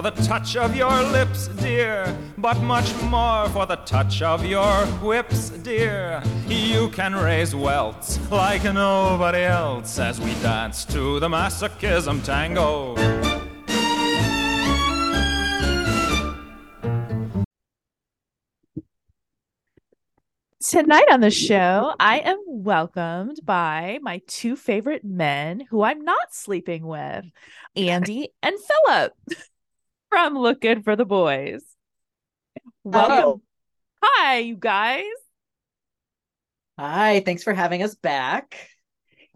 for the touch of your lips, dear, but much more for the touch of your whips, dear. You can raise welts like nobody else as we dance to the masochism tango. Tonight on the show, I am welcomed by my two favorite men who I'm not sleeping with, Andy and Philip from Look Good for the Boys. Welcome. Oh. Hi, you guys. Hi, thanks for having us back.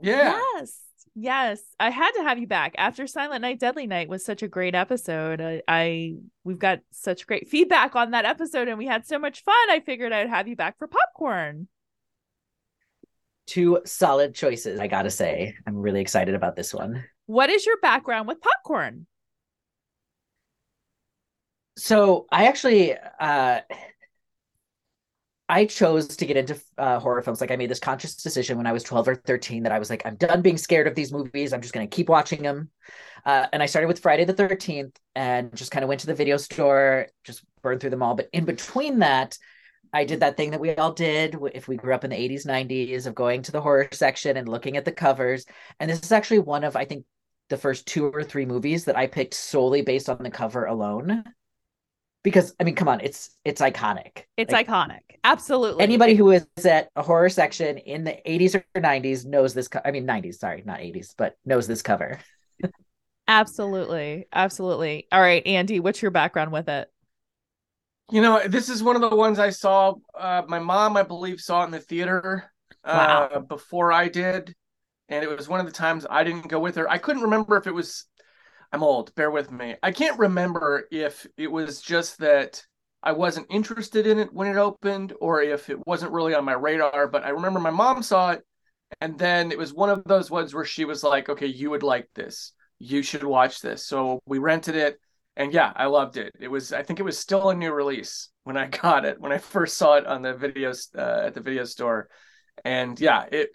Yeah. Yes. Yes. I had to have you back after Silent Night Deadly Night was such a great episode. I, I we've got such great feedback on that episode and we had so much fun. I figured I'd have you back for popcorn. Two solid choices, I gotta say. I'm really excited about this one. What is your background with popcorn? So I actually uh I chose to get into uh, horror films. Like I made this conscious decision when I was 12 or 13 that I was like, I'm done being scared of these movies. I'm just going to keep watching them. Uh, and I started with Friday the 13th and just kind of went to the video store, just burned through them all. But in between that, I did that thing that we all did if we grew up in the 80s, 90s of going to the horror section and looking at the covers. And this is actually one of, I think, the first two or three movies that I picked solely based on the cover alone because I mean, come on, it's it's iconic. It's Like, iconic. Absolutely. Anybody who is at a horror section in the 80s or 90s knows this. Co- I mean, 90s, sorry, not 80s, but knows this cover. Absolutely. Absolutely. All right, Andy, what's your background with it? You know, this is one of the ones I saw. Uh, my mom, I believe, saw it in the theater uh, Wow. before I did. And it was one of the times I didn't go with her. I couldn't remember if it was, I'm old, bear with me. I can't remember if it was just that I wasn't interested in it when it opened or if it wasn't really on my radar. But I remember my mom saw it. And then it was one of those ones where she was like, okay, you would like this. You should watch this. So we rented it and yeah, I loved it. It was, I think it was still a new release when I got it, when I first saw it on the videos uh, at the video store, and yeah, it,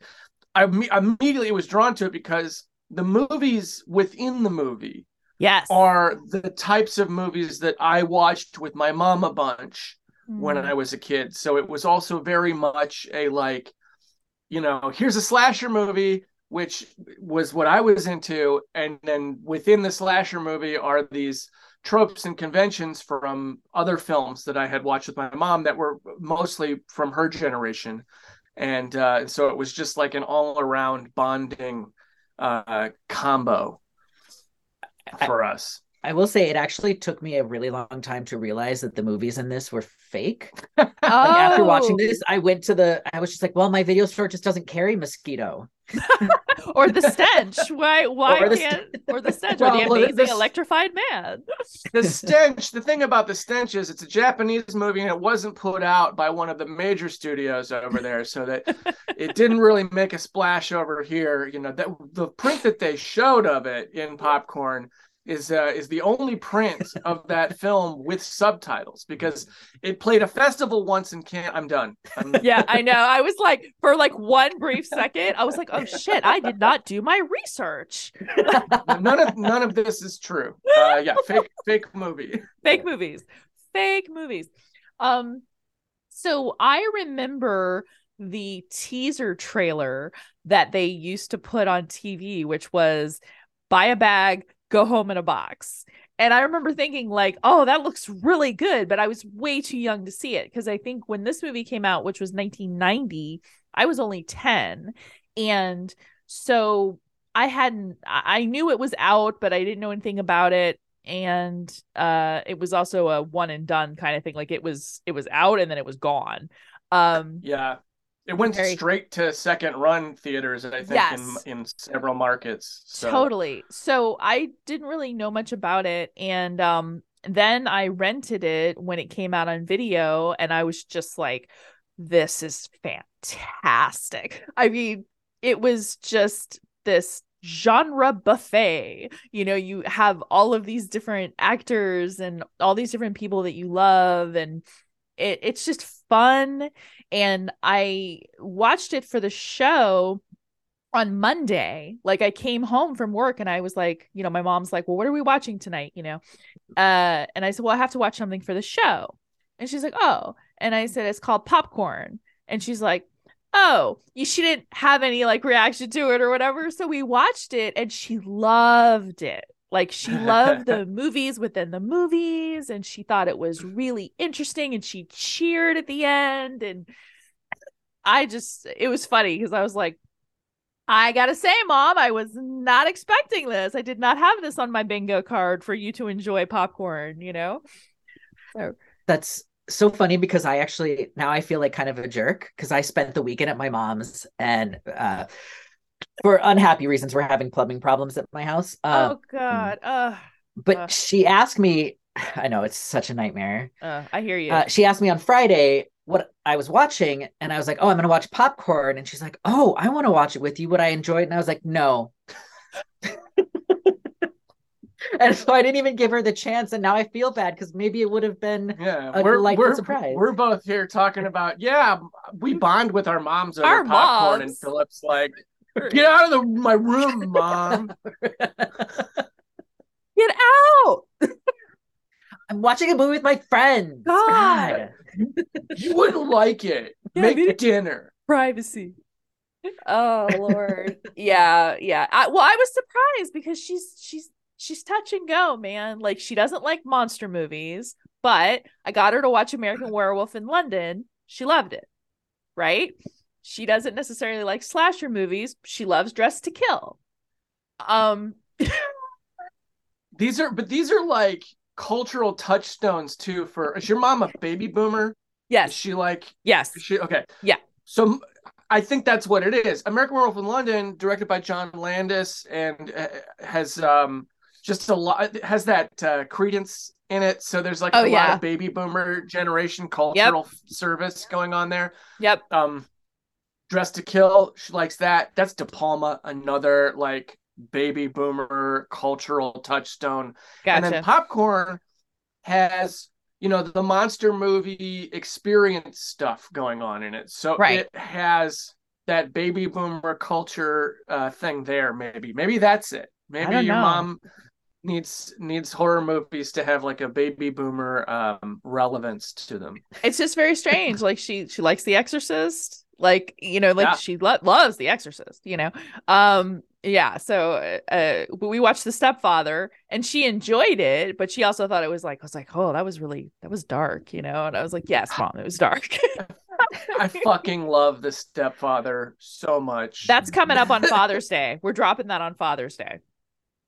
I imme- immediately was drawn to it because the movies within the movie Yes. are the types of movies that I watched with my mom a bunch when Mm. I was a kid. So it was also very much a like, you know, here's a slasher movie, which was what I was into. And then within the slasher movie are these tropes and conventions from other films that I had watched with my mom that were mostly from her generation. And uh, so it was just like an all around bonding uh, combo for us. I will say it actually took me a really long time to realize that the movies in this were fake. oh. Like, after watching oh. this, I went to the, I was just like, well, my video store just doesn't carry mosquito. or the stench. Why? Why Or can't? Or the stench? Well, or the well, amazing this- electrified man. the stench the thing about the stench is it's a japanese movie and it wasn't put out by one of the major studios over there so that it didn't really make a splash over here you know that the print that they showed of it in popcorn is uh, is the only print of that film with subtitles because it played a festival once in Cannes i'm done. I'm, yeah, I know. I was like, for like one brief second, I was like, oh shit, I did not do my research. none of none of this is true. Uh, yeah fake fake movie. Fake movies. Fake movies. Um so i remember the teaser trailer that they used to put on tv which was buy a bag go home in a box. And i remember thinking like oh that looks really good but i was way too young to see it. Because i think when this movie came out which was 1990 i was only 10 and so i hadn't i knew it was out but i didn't know anything about it. And uh it was also a one and done kind of thing. Like it was it was out and then it was gone. Um Yeah. It went Very- straight to second run theaters, I think, Yes. in in several markets. So totally so i didn't really know much about it and um then i rented it when it came out on video and i was just like this is fantastic i mean it was just this genre buffet you know you have all of these different actors and all these different people that you love and it, it's just fun and i watched it for the show on Monday, like I came home from work and I was like, you know, my mom's like, well, what are we watching tonight? You know, uh, and I said, well, I have to watch something for the show. And she's like, oh, and I said, it's called popcorn. And she's like, oh, you she didn't have any like reaction to it or whatever. So we watched it and she loved it. Like she loved the movies within the movies and she thought it was really interesting and she cheered at the end. And I just, it was funny because I was like, I gotta say, mom, I was not expecting this. I did not have this on my bingo card for you to enjoy popcorn, you know? So that's so funny because I actually now I feel like kind of a jerk because I spent the weekend at my mom's and uh for unhappy reasons we're having plumbing problems at my house. Uh, oh god. Uh, but uh, she asked me I know it's such a nightmare. Uh, I hear you. Uh, she asked me on Friday what I was watching, and I was like, "Oh, I'm gonna watch Popcorn," and she's like, "Oh, I want to watch it with you. Would I enjoy it?" And I was like, "No." and so I didn't even give her the chance, and now I feel bad because maybe it would have been yeah, a we're, delightful we're, surprise. We're both here talking about yeah, we bond with our moms over Our popcorn, moms. and Philip's like, "Get out of the, my room, mom." Get out. I'm watching a movie with my friends. God. you wouldn't like it. Yeah, Make me- dinner. Privacy. Oh Lord. yeah, yeah. I, well, I was surprised because she's she's she's touch and go, man. Like she doesn't like monster movies, but I got her to watch American Werewolf in London. She loved it. Right? She doesn't necessarily like slasher movies. She loves Dress to Kill. Um These are, but these are like cultural touchstones too. For is your mom a baby boomer? Is yes. she like Yes. she okay? Yeah. So I think that's what it is. American Werewolf in London, directed by John Landis, and uh, has um just a lot has that uh, credence in it. So there's like Oh, a lot of baby boomer generation cultural service going on there. Yep. Um, Dress to Kill, she likes that. That's De Palma, another like baby boomer cultural touchstone. Gotcha. And then Popcorn has, you know, the monster movie experience stuff going on in it. So Right. it has that baby boomer culture uh, thing there, maybe. Maybe that's it. Maybe your know. mom needs needs horror movies to have like a baby boomer um relevance to them. it's just very strange like she she likes the exorcist like you know like Yeah. she lo- loves the exorcist you know um yeah so uh but we watched the stepfather and she enjoyed it but she also thought it was like i was like oh that was really that was dark you know and i was like yes mom it was dark I fucking love the stepfather so much. that's coming up on father's day we're dropping that on father's day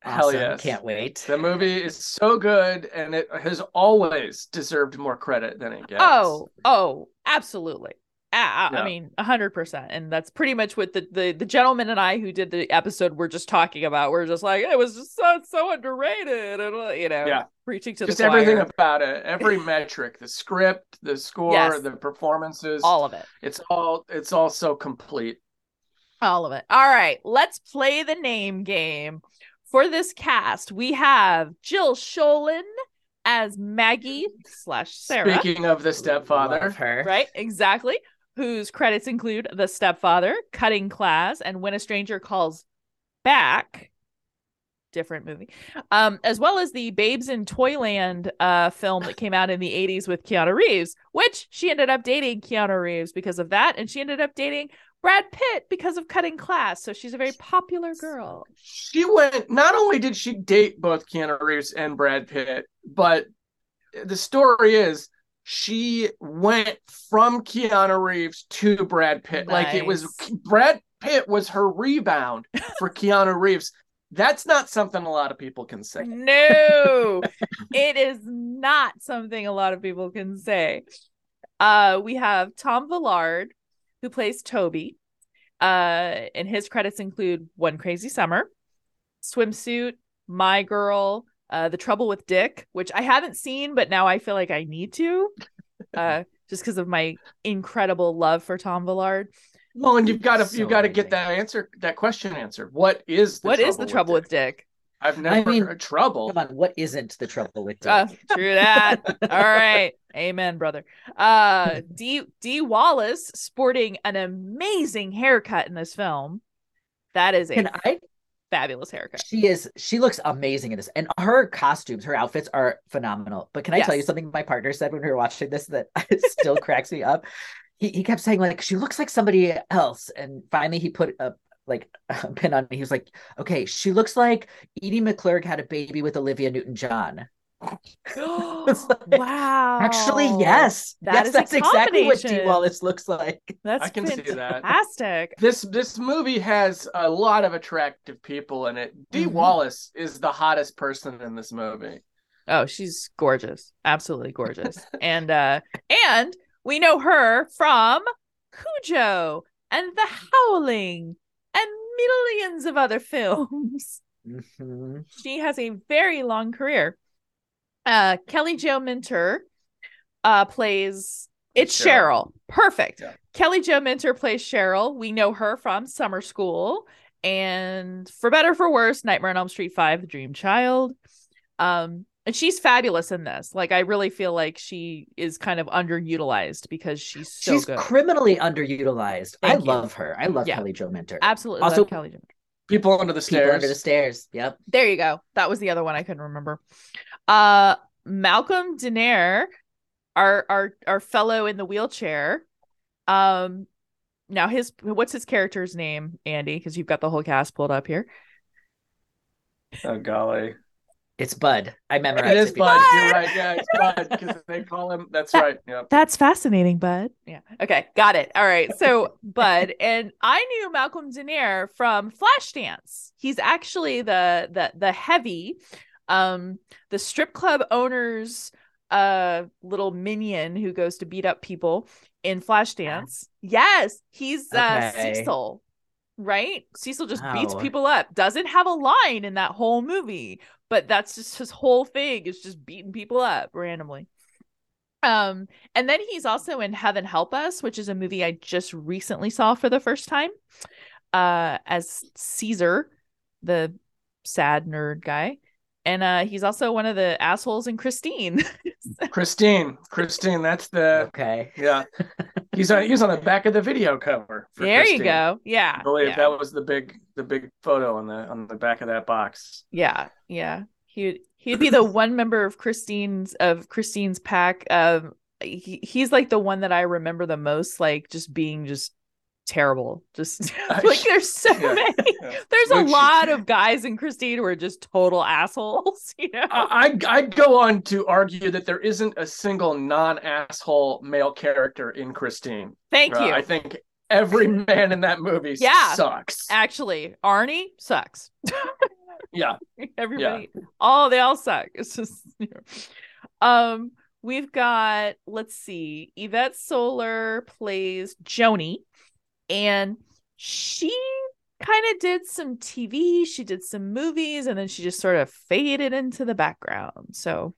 hell Awesome. yes. Can't wait. The movie is so good and it has always deserved more credit than it gets. oh oh absolutely I, I, I Yeah. mean, hundred percent, and that's pretty much what the, the the gentleman and I who did the episode were just talking about. We're just like, it was just so so underrated, and uh, you know, Yeah. preaching to just the choir. everything about it, every metric, the script, the score, Yes. the performances, all of it, it's all it's all so complete. all of it. All right, let's play the name game. For this cast, we have Jill Schoelen as Maggie slash Sarah. Speaking of the stepfather, Love her. right exactly whose credits include the stepfather cutting class and when a stranger calls back different movie um as well as the babes in toyland uh film that came out in the 80s with keanu reeves which she ended up dating keanu reeves because of that and she ended up dating brad pitt because of cutting class so she's a very popular girl she went. Not only did she date both Keanu Reeves and Brad Pitt, but the story is she went from Keanu Reeves to Brad Pitt. Like it was Nice. Brad Pitt was her rebound for Keanu Reeves. That's not something a lot of people can say. No, it is not something a lot of people can say. Uh, we have Tom Villard, who plays Toby. Uh, and his credits include One Crazy Summer, Swimsuit, My Girl, uh, The Trouble with Dick, which I haven't seen, but now I feel like I need to, uh, just because of my incredible love for Tom Villard. Well, and you've got to So you've got to get that answer, that question answered. What is the What is trouble the trouble with Dick? Dick? I've never mean, heard trouble. Come on, what isn't the trouble with Uh, Dick? true that. All right. Amen, brother. Uh D Dee Wallace sporting an amazing haircut in this film. That is a Can I fabulous haircut. She is. She looks amazing in this, and her costumes, her outfits are phenomenal. But can I tell you something my partner said when we were watching this that still cracks me up? He he kept saying like she looks like somebody else, and finally he put a like a pin on. me. He was like, "Okay, she looks like Edie McClurg had a baby with Olivia Newton John." It's like, wow. Actually, yes, That yes, is that's exactly what Dee combination. Wallace looks like. That's I can see that. fantastic. This this movie has a lot of attractive people in it. Dee Mhm. Wallace is the hottest person in this movie. Oh, she's gorgeous. Absolutely gorgeous. and uh and we know her from Cujo and The Howling and millions of other films. Mhm. She has a very long career. Uh Kelly Jo Minter uh plays it's Cheryl. Cheryl. Perfect. Yeah. Kelly Jo Minter plays Cheryl. We know her from Summer School and for better or for worse, Nightmare on Elm Street 5, The Dream Child. Um and she's fabulous in this. Like I really feel like she is kind of underutilized because she's so She's good. criminally underutilized. I you. love her. I love Yeah. Kelly Jo Minter. Absolutely Also- love Kelly Jo Minter. People under the People stairs. under the stairs. Yep. There you go. That was the other one I couldn't remember. Uh Malcolm Danare, our our our fellow in the wheelchair. Um now his what's his character's name, Andy? Because you've got the whole cast pulled up here. oh golly. It's Bud. I memorized It is it. Bud. You're right. Yeah, it's Bud because they call him. That's right. Yep. That's fascinating, Bud. Yeah. Okay, got it. All right. So Bud and I knew Malcolm Danare from Flashdance. He's actually the the the heavy, um, the strip club owner's uh little minion who goes to beat up people in Flashdance. Yes, he's uh Okay. Cecil. Right? Cecil just beats people up. Doesn't have a line in that whole movie, but that's just his whole thing is just beating people up randomly. Um, and then he's also in Heaven Help Us, which is a movie I just recently saw for the first time. Uh, as Caesar, the sad nerd guy, and uh, he's also one of the assholes in Christine. Christine. Christine. That's the. Okay. Yeah. He's on. He's on the back of the video cover. there you go. Yeah, I believe yeah, that was the big the big photo on the on the back of that box. yeah, yeah. He'd he'd be the one member of Christine's of Christine's pack. Um, he, he's like the one that I remember the most, like just being just terrible. Just like there's so Yeah, many. yeah. There's a lot of guys in Christine who are just total assholes, you know. I I- I'd go on to argue that there isn't a single non-asshole male character in Christine. Thank Uh, you. I think every man in that movie Yeah. sucks. Actually, Arnie sucks. Yeah. Everybody, oh, they all suck. It's just, you know. um, we've got. Let's see. Ivette Soler plays Joni, and she kind of did some TV. She did some movies, and then she just sort of faded into the background. So,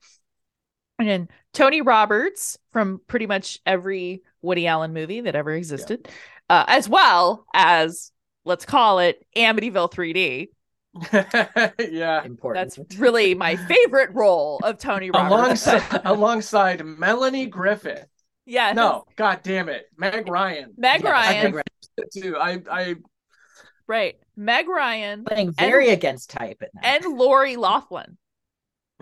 and then Tony Roberts from pretty much every Woody Allen movie that ever existed, uh, as well as let's call it Amityville 3D. yeah. Important. That's really my favorite role of Tony Roberts. Alongside alongside Melanie Griffith. Yeah, No, god damn it. Meg Ryan. Meg Yes, Ryan, Meg Too. I I right? Meg Ryan playing very against type in that. and Lori Loughlin.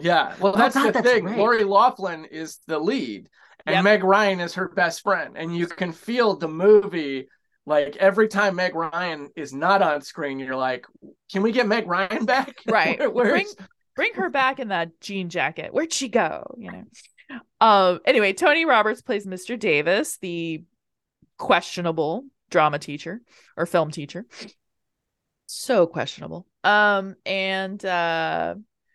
yeah. Well Oh, that's God, the that's thing. right. Lori Loughlin is the lead and Yep. Meg Ryan is her best friend. And you can feel the movie like every time Meg Ryan is not on screen, you're like, can we get Meg Ryan back? Right. Where- Bring bring her back in that jean jacket. Where'd she go? You know. Um. Anyway, Tony Roberts plays Mr. Davis, the questionable drama teacher or film teacher. So questionable. Um. And uh.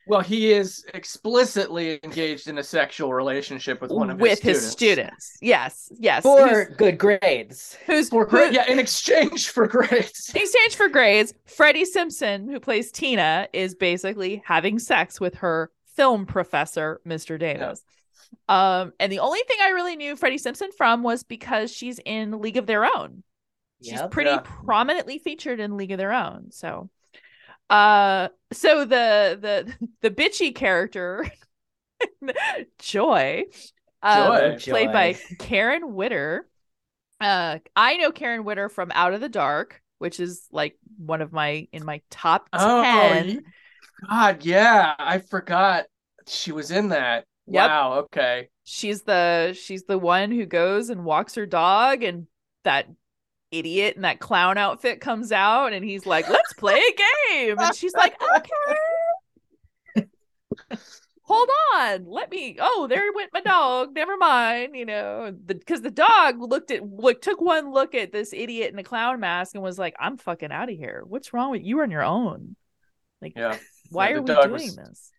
Well, he is explicitly engaged in a sexual relationship with one of with his his students. students. Yes. Yes. For who's- good grades. who's For who- yeah, in exchange for grades. In exchange for grades, Freddie Simpson, who plays Tina, is basically having sex with her film professor, Mr. Davis. Um, and the only thing I really knew Freddie Simpson from was because she's in League of Their Own. She's Yep. pretty Yeah. prominently featured in League of Their Own. So, uh, so the the the bitchy character, Joy, uh, Joy. played by Karen Witter. Uh, I know Karen Witter from Out of the Dark, which is like one of my in my top Oh, 10. y- God, yeah, I forgot she was in that. Yep. Wow. Okay. she's the she's the one who goes and walks her dog and that idiot in that clown outfit comes out and he's like let's play a game and she's like okay hold on let me oh there went my dog never mind you know because the, dog looked at look took one look at this idiot in the clown mask and was like i'm fucking out of here what's wrong with you on your own like Yeah. why the are we doing was- this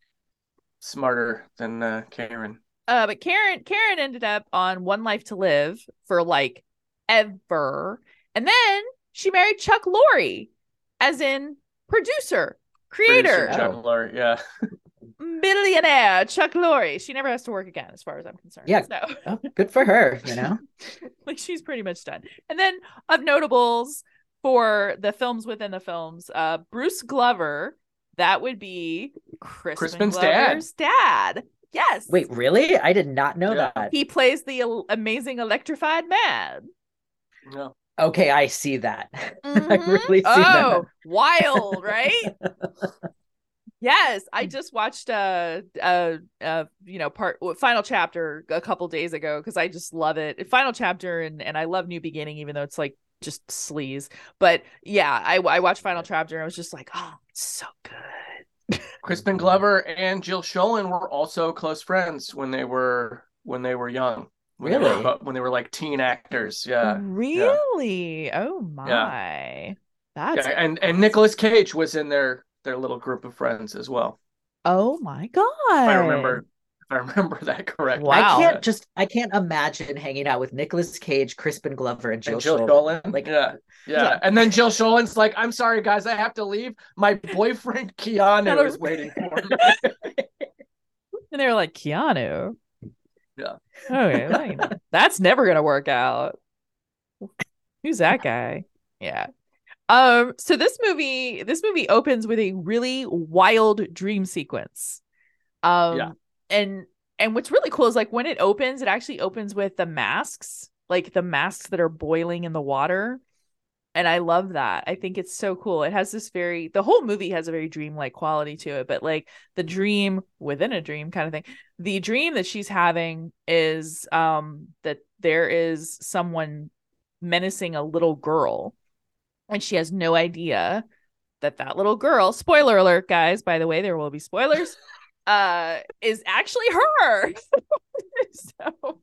Smarter than uh, Karen. Uh, but Karen Karen ended up on One Life to Live for like ever, and then she married Chuck Lorre, as in producer, creator, Producer Chuck Oh. Lorre, Yeah. billionaire Chuck Lorre. She never has to work again, as far as I'm concerned. Yeah. so Oh, good for her, you know? like she's pretty much done. And then of notables for the films within the films, uh, Bruce Glover. That would be Crispin Crispin's dad. Glover's dad. Yes. Wait, really? I did not know Yeah. that. He plays the el- amazing electrified man. No. Okay, I see that. I Mhm. really see that. oh, wild, right? yes, I Mm. just watched uh uh uh you know part final chapter a couple days ago because I just love it. Final chapter and and I love New Beginning even though it's like just sleaze. But yeah, I I watched final chapter and I was just like, oh, it's so good. Crispin Glover and Jill Schoelen were also close friends when they were when they were young. When they were Really? when they were like teen actors. Yeah. really? Oh my. Yeah. That's yeah. And and Nicolas Cage was in their their little group of friends as well. oh my god. If I remember if I remember that correctly. Wow. I can't just I can't imagine hanging out with Nicolas Cage, Crispin Glover, and Jill, And Jill Schoelen. Schoelen. Like- yeah, yeah. Yeah. And then Jill Schoelen's like, I'm sorry, guys, I have to leave. My boyfriend Keanu is waiting for me. And they were like, Keanu. Yeah. Okay. well, you know, that's never gonna work out. Who's that guy? Yeah. Um, so this movie, this movie opens with a really wild dream sequence. Um Yeah. And and what's really cool is like when it opens, it actually opens with the masks, like the masks that are boiling in the water. And I love that. I think it's so cool. It has this very the whole movie has a very dreamlike quality to it, but like the dream within a dream kind of thing. The dream that she's having is um that there is someone menacing a little girl and she has no idea that that little girl, spoiler alert guys, by the way, there will be spoilers, uh is actually her. so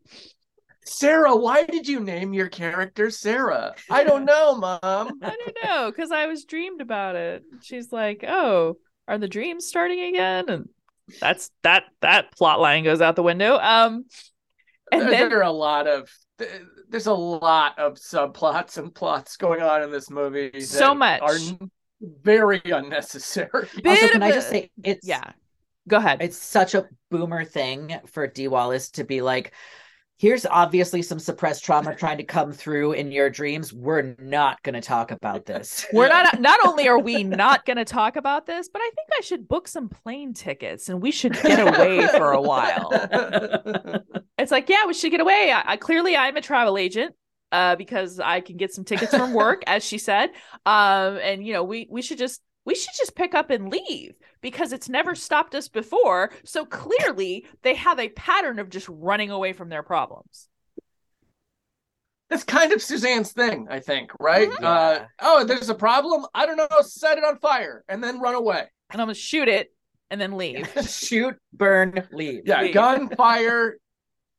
Sarah, why did you name your character Sarah? I don't know, Mom. I don't know because I was dreamed about it. She's like, "Oh, are the dreams starting again?" And that's that that plot line goes out the window. Um, and there, then there are a lot of there's a lot of subplots and plots going on in this movie. So much. are very unnecessary. Bit Also, can I a- just say it's yeah, go ahead. it's such a boomer thing for Dee Wallace to be like, here's obviously some suppressed trauma trying to come through in your dreams. We're not going to talk about this. We're not not only are we not going to talk about this, but I think I should book some plane tickets and we should get away for a while. It's like, yeah, we should get away. I, I clearly I'm a travel agent uh because I can get some tickets from work as she said. Um and you know, we we should just we should just pick up and leave because it's never stopped us before. So clearly they have a pattern of just running away from their problems. That's kind of Suzanne's thing, I think, right? Mhm. Uh, oh, there's a problem. I don't know. Set it on fire and then run away. And I'm gonna shoot it and then leave. Shoot, burn, leave. Yeah, Leave. gunfire,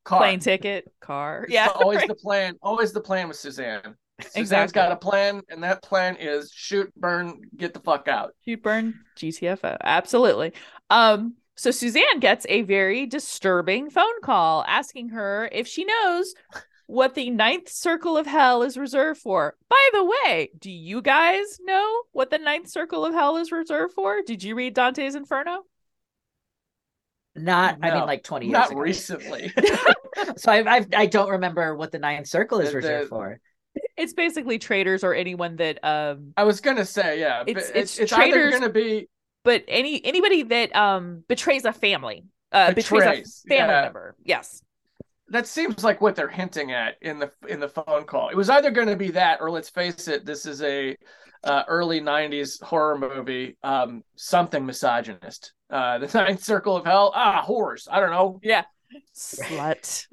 car. Plane ticket, car. It's Yeah. always right. the plan. Always the plan with Suzanne. Suzanne's Exactly. got a plan, and that plan is shoot, burn, get the fuck out. Shoot burn GTFO. Absolutely. Um, so Suzanne gets a very disturbing phone call asking her if she knows what the ninth circle of hell is reserved for. By the way, do you guys know what the ninth circle of hell is reserved for? Did you read Dante's Inferno? Not, I mean, like 20 years Not ago. recently. So I, I, I don't remember what the ninth circle is The- reserved the- for. It's basically traitors or anyone that um I was gonna say, yeah, but It's- it's it's it's, either traitors- gonna be but any anybody that um betrays a family. Uh betrays, Betrays, a family yeah. member. Yes. that seems like what they're hinting at in the in the phone call. It was either going to be that, or let's face it, this is a uh, early '90s horror movie, um, something misogynist. Uh, the Ninth Circle of Hell, ah, horrors. I don't know, Yeah. Slut.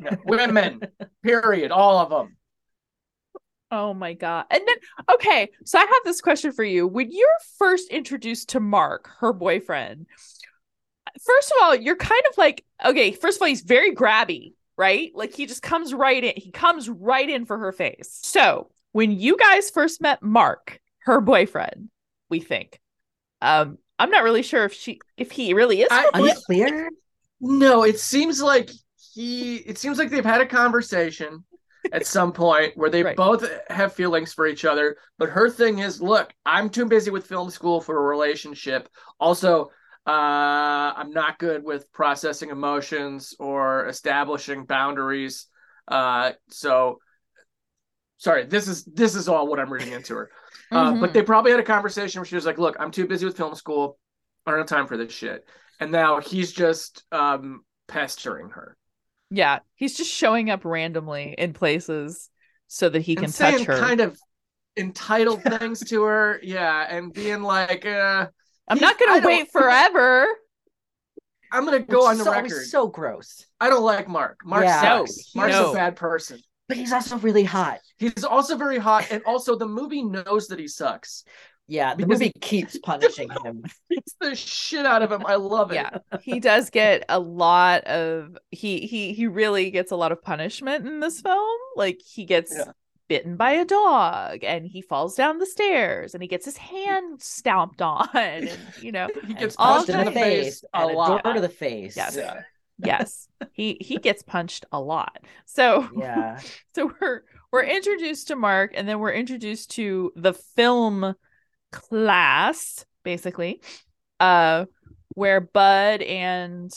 women. period, all of them. Oh my god. And then okay, so I have this question for you. When you're first introduced to Mark, her boyfriend, first of all, you're kind of like, okay, first of all, he's very grabby, right? Like he just comes right in. He comes right in for her face. So, when you guys first met Mark, her boyfriend, we think. Um I'm not really sure if she if he really is her I- boyfriend. Unclear. No, it seems like he. It seems like they've had a conversation at some point where they Right. both have feelings for each other. But her thing is, look, I'm too busy with film school for a relationship. Also, uh, I'm not good with processing emotions or establishing boundaries. Uh, so, sorry, this is this is all what I'm reading into her. Uh, Mhm. but they probably had a conversation where she was like, "Look, I'm too busy with film school. I don't have time for this shit." And now he's just um, pestering her Yeah, he's just showing up randomly in places so that he can and touch her. kind of entitled things to her. Yeah, and being like, uh, I'm not gonna don't- wait forever. "I'm gonna go on the so, record. So gross. I don't like Mark. Mark Yeah. sucks. No, Mark's no. a bad person. But he's also really hot. He's also very hot, and also the movie knows that he sucks. Yeah, the Because movie keeps punishing him. Beats the shit out of him. I love it. Yeah, he does get a lot of he he he really gets a lot of punishment in this film. Like he gets Yeah. bitten by a dog and he falls down the stairs and he gets his hand stomped on and you know He gets Punched in the face a lot. door to the face. Yes. Yeah. yes he he gets punched a lot so Yeah. so we're we're introduced to mark and then we're introduced to the film class basically uh where bud and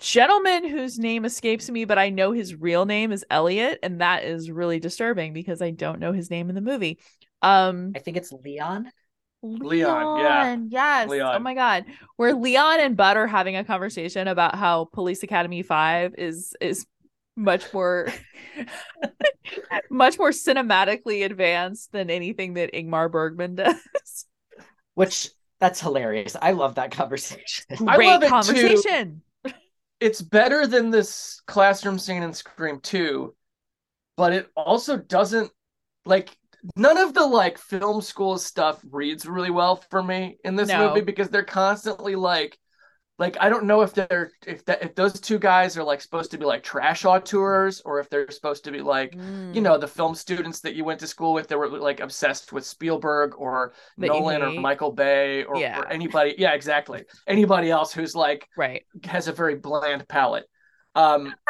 gentleman whose name escapes me but i know his real name is elliot and that is really disturbing because i don't know his name in the movie um I think it's Leon. Leon, yeah. Leon, Yes. Oh my god. Where Leon and Bud are having a conversation about how Police Academy 5 is is much more much more cinematically advanced than anything that Ingmar Bergman does. Which that's hilarious. I love that conversation. I Great love it too. conversation. it's better than this classroom scene in Scream 2, but it also doesn't like none of the like film school stuff reads really well for me in this No. movie because they're constantly like like I don't know if they're if that if those two guys are like supposed to be like trash auteurs or if they're supposed to be like you Mm. know the film students that you went to school with that were like obsessed with Spielberg or That Nolan or. Michael Bay or, Yeah. or anybody yeah exactly anybody else who's like right. has a very bland palate. Um,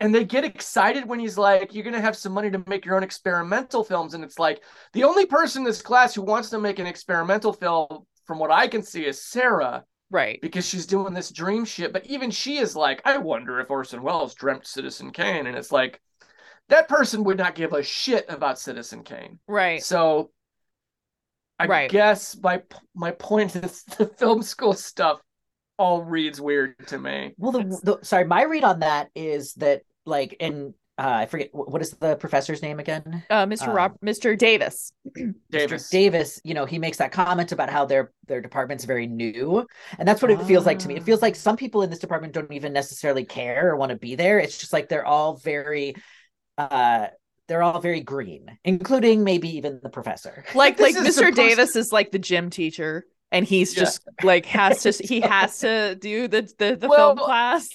and they get excited when he's like, "You're gonna have some money to make your own experimental films," and it's like the only person in this class who wants to make an experimental film, from what I can see, is Sarah Right. because she's doing this dream shit. But even she is like, "I wonder if Orson Welles dreamt Citizen Kane," and it's like that person would not give a shit about Citizen Kane. Right. So I Right. guess my my point is the film school stuff all reads weird to me. Well, the, the sorry, my read on that is that like in uh, I forget what is the professor's name again. Uh Mr. Rob Mr. Davis. Davis. Mr. Davis, you know, he makes that comment about how their their department's very new, and that's what it feels like to me. It feels like some people in this department don't even necessarily care or want to be there. It's just like they're all very, uh, they're all very green, including maybe even the professor. Like like Mr. supposed Davis is like the gym teacher and he's Yeah. just like has to he has to do the the, the Well, film class.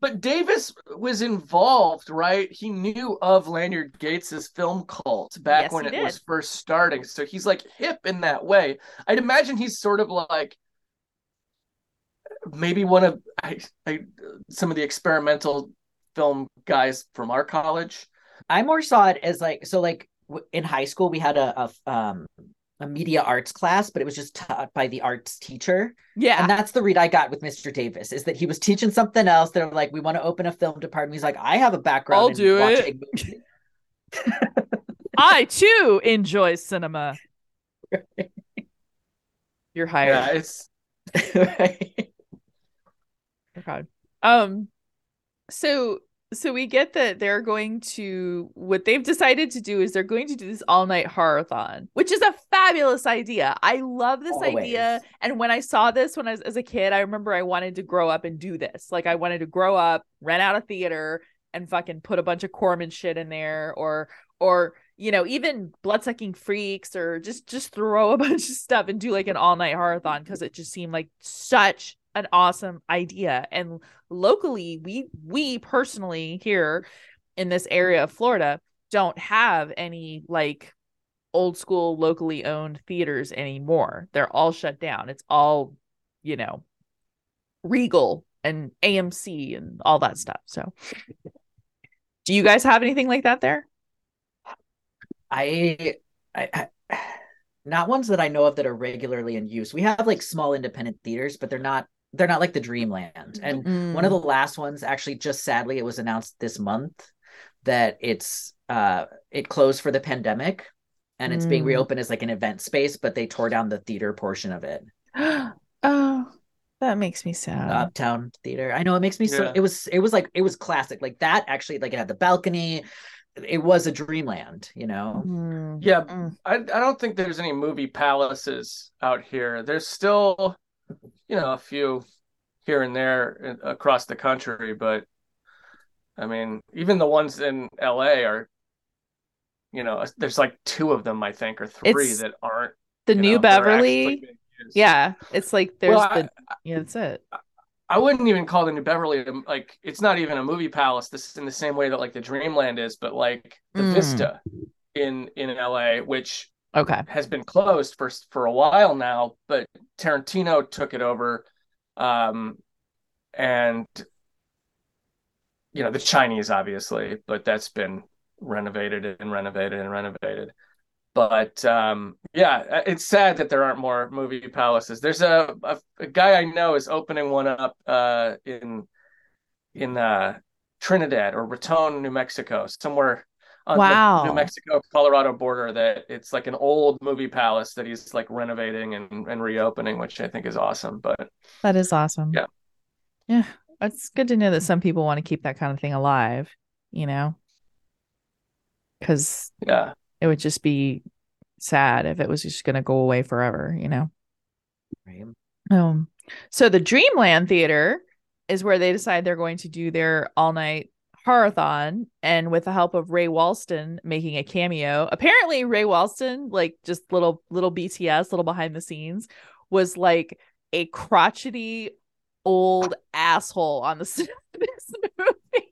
But Davis was involved, right? He knew of Lanyard Gates's film cult back Yes, when he it was first starting. So he's like hip in that way. I'd imagine he's sort of like maybe one of I, I, some of the experimental film guys from our college. I more saw it as like so like in high school we had a, a um a media arts class, but it was just taught by the arts teacher. Yeah. And that's the read I got with Mr. Davis is that he was teaching something else. They're like, we want to open a film department. He's like, I have a background I'll in do it. movies. I too enjoy cinema. You're Yeah, hired. it's Right? Okay. Um, so so we get that they're going to what they've decided to do is they're going to do this all night horrorthon, which is a fabulous idea. I love this Always. idea. And when I saw this when I was as a kid, I remember I wanted to grow up and do this. Like I wanted to grow up, rent out a theater, and fucking put a bunch of Corman shit in there, or or you know even bloodsucking freaks, or just just throw a bunch of stuff and do like an all night horrorthon because it just seemed like such an awesome idea and locally we we personally here in this area of Florida don't have any like old school locally owned theaters anymore. They're all shut down. It's all, you know, Regal and AMC and all that stuff. So do you guys have anything like that there? I, I, I, not ones that I know of that are regularly in use. We have like small independent theaters, but they're not they're not like the Dreamland. And Mm. one of the last ones, actually, just sadly, it was announced this month that it's uh it closed for the pandemic, and it's being Mm. reopened as like an event space, but they tore down the theater portion of it. oh, that makes me sad. Uptown Theater. I know it makes me so. It was it was like it was classic. Like that actually, like it had the balcony. It was a Dreamland, you know. Mm. Yeah, Mm. I I don't think there's any movie palaces out here. There's still, you know, a few here and there across the country, but I mean, even the ones in LA are, you know, there's like two of them, I think, or three It's that aren't. The New know, that are actually Beverly. Yeah, it's like there's Well, I- the yeah, that's it. I wouldn't even call the New Beverly um, like it's not even a movie palace. This in the same way that like the Dreamland is, but like the Mm. Vista in in LA, which Okay. has been closed for for a while now, but Tarantino took it over, um, and you know the Chinese obviously, but that's been renovated and renovated and renovated. But um, yeah, it's sad that there aren't more movie palaces. There's a, a, a guy I know is opening one up uh, in in uh, Trinidad or Raton, New Mexico, somewhere on Wow. the New Mexico Colorado border. That it's like an old movie palace that he's like renovating and, and reopening, which I think is awesome. But That is awesome. Yeah. Yeah. It's good to know that some people want to keep that kind of thing alive, you know? Because yeah, it would just be sad if it was just going to go away forever, you know? Right? Um, so the Dreamland Theater is where they decide they're going to do their all night horrorthon and with the help of Ray Walston making a cameo. Apparently Ray Walston, like just little little BTS, little behind the scenes, was like a crotchety old asshole on the set of this movie.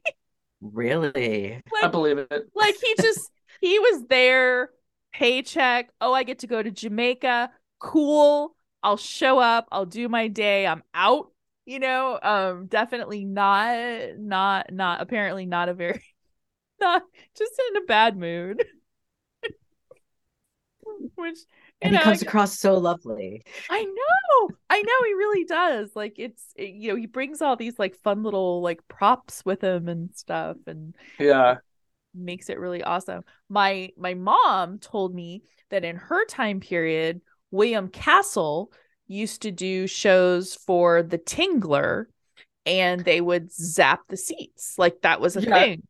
Really? I like, believe it. like he just he was there, paycheck. Oh, I get to go to Jamaica. Cool. I'll show up. I'll do my day. I'm out. You know, um, definitely not, not, not. Apparently, not a very, not just in a bad mood. Which And know, he comes across so lovely. I know, I know, he really does. Like it's, it- you know, he brings all these like fun little like props with him and stuff, and Yeah, makes it really awesome. My my mom told me that in her time period, William Castle used to do shows for the Tingler and they would zap the seats. Like that was a Yeah. thing.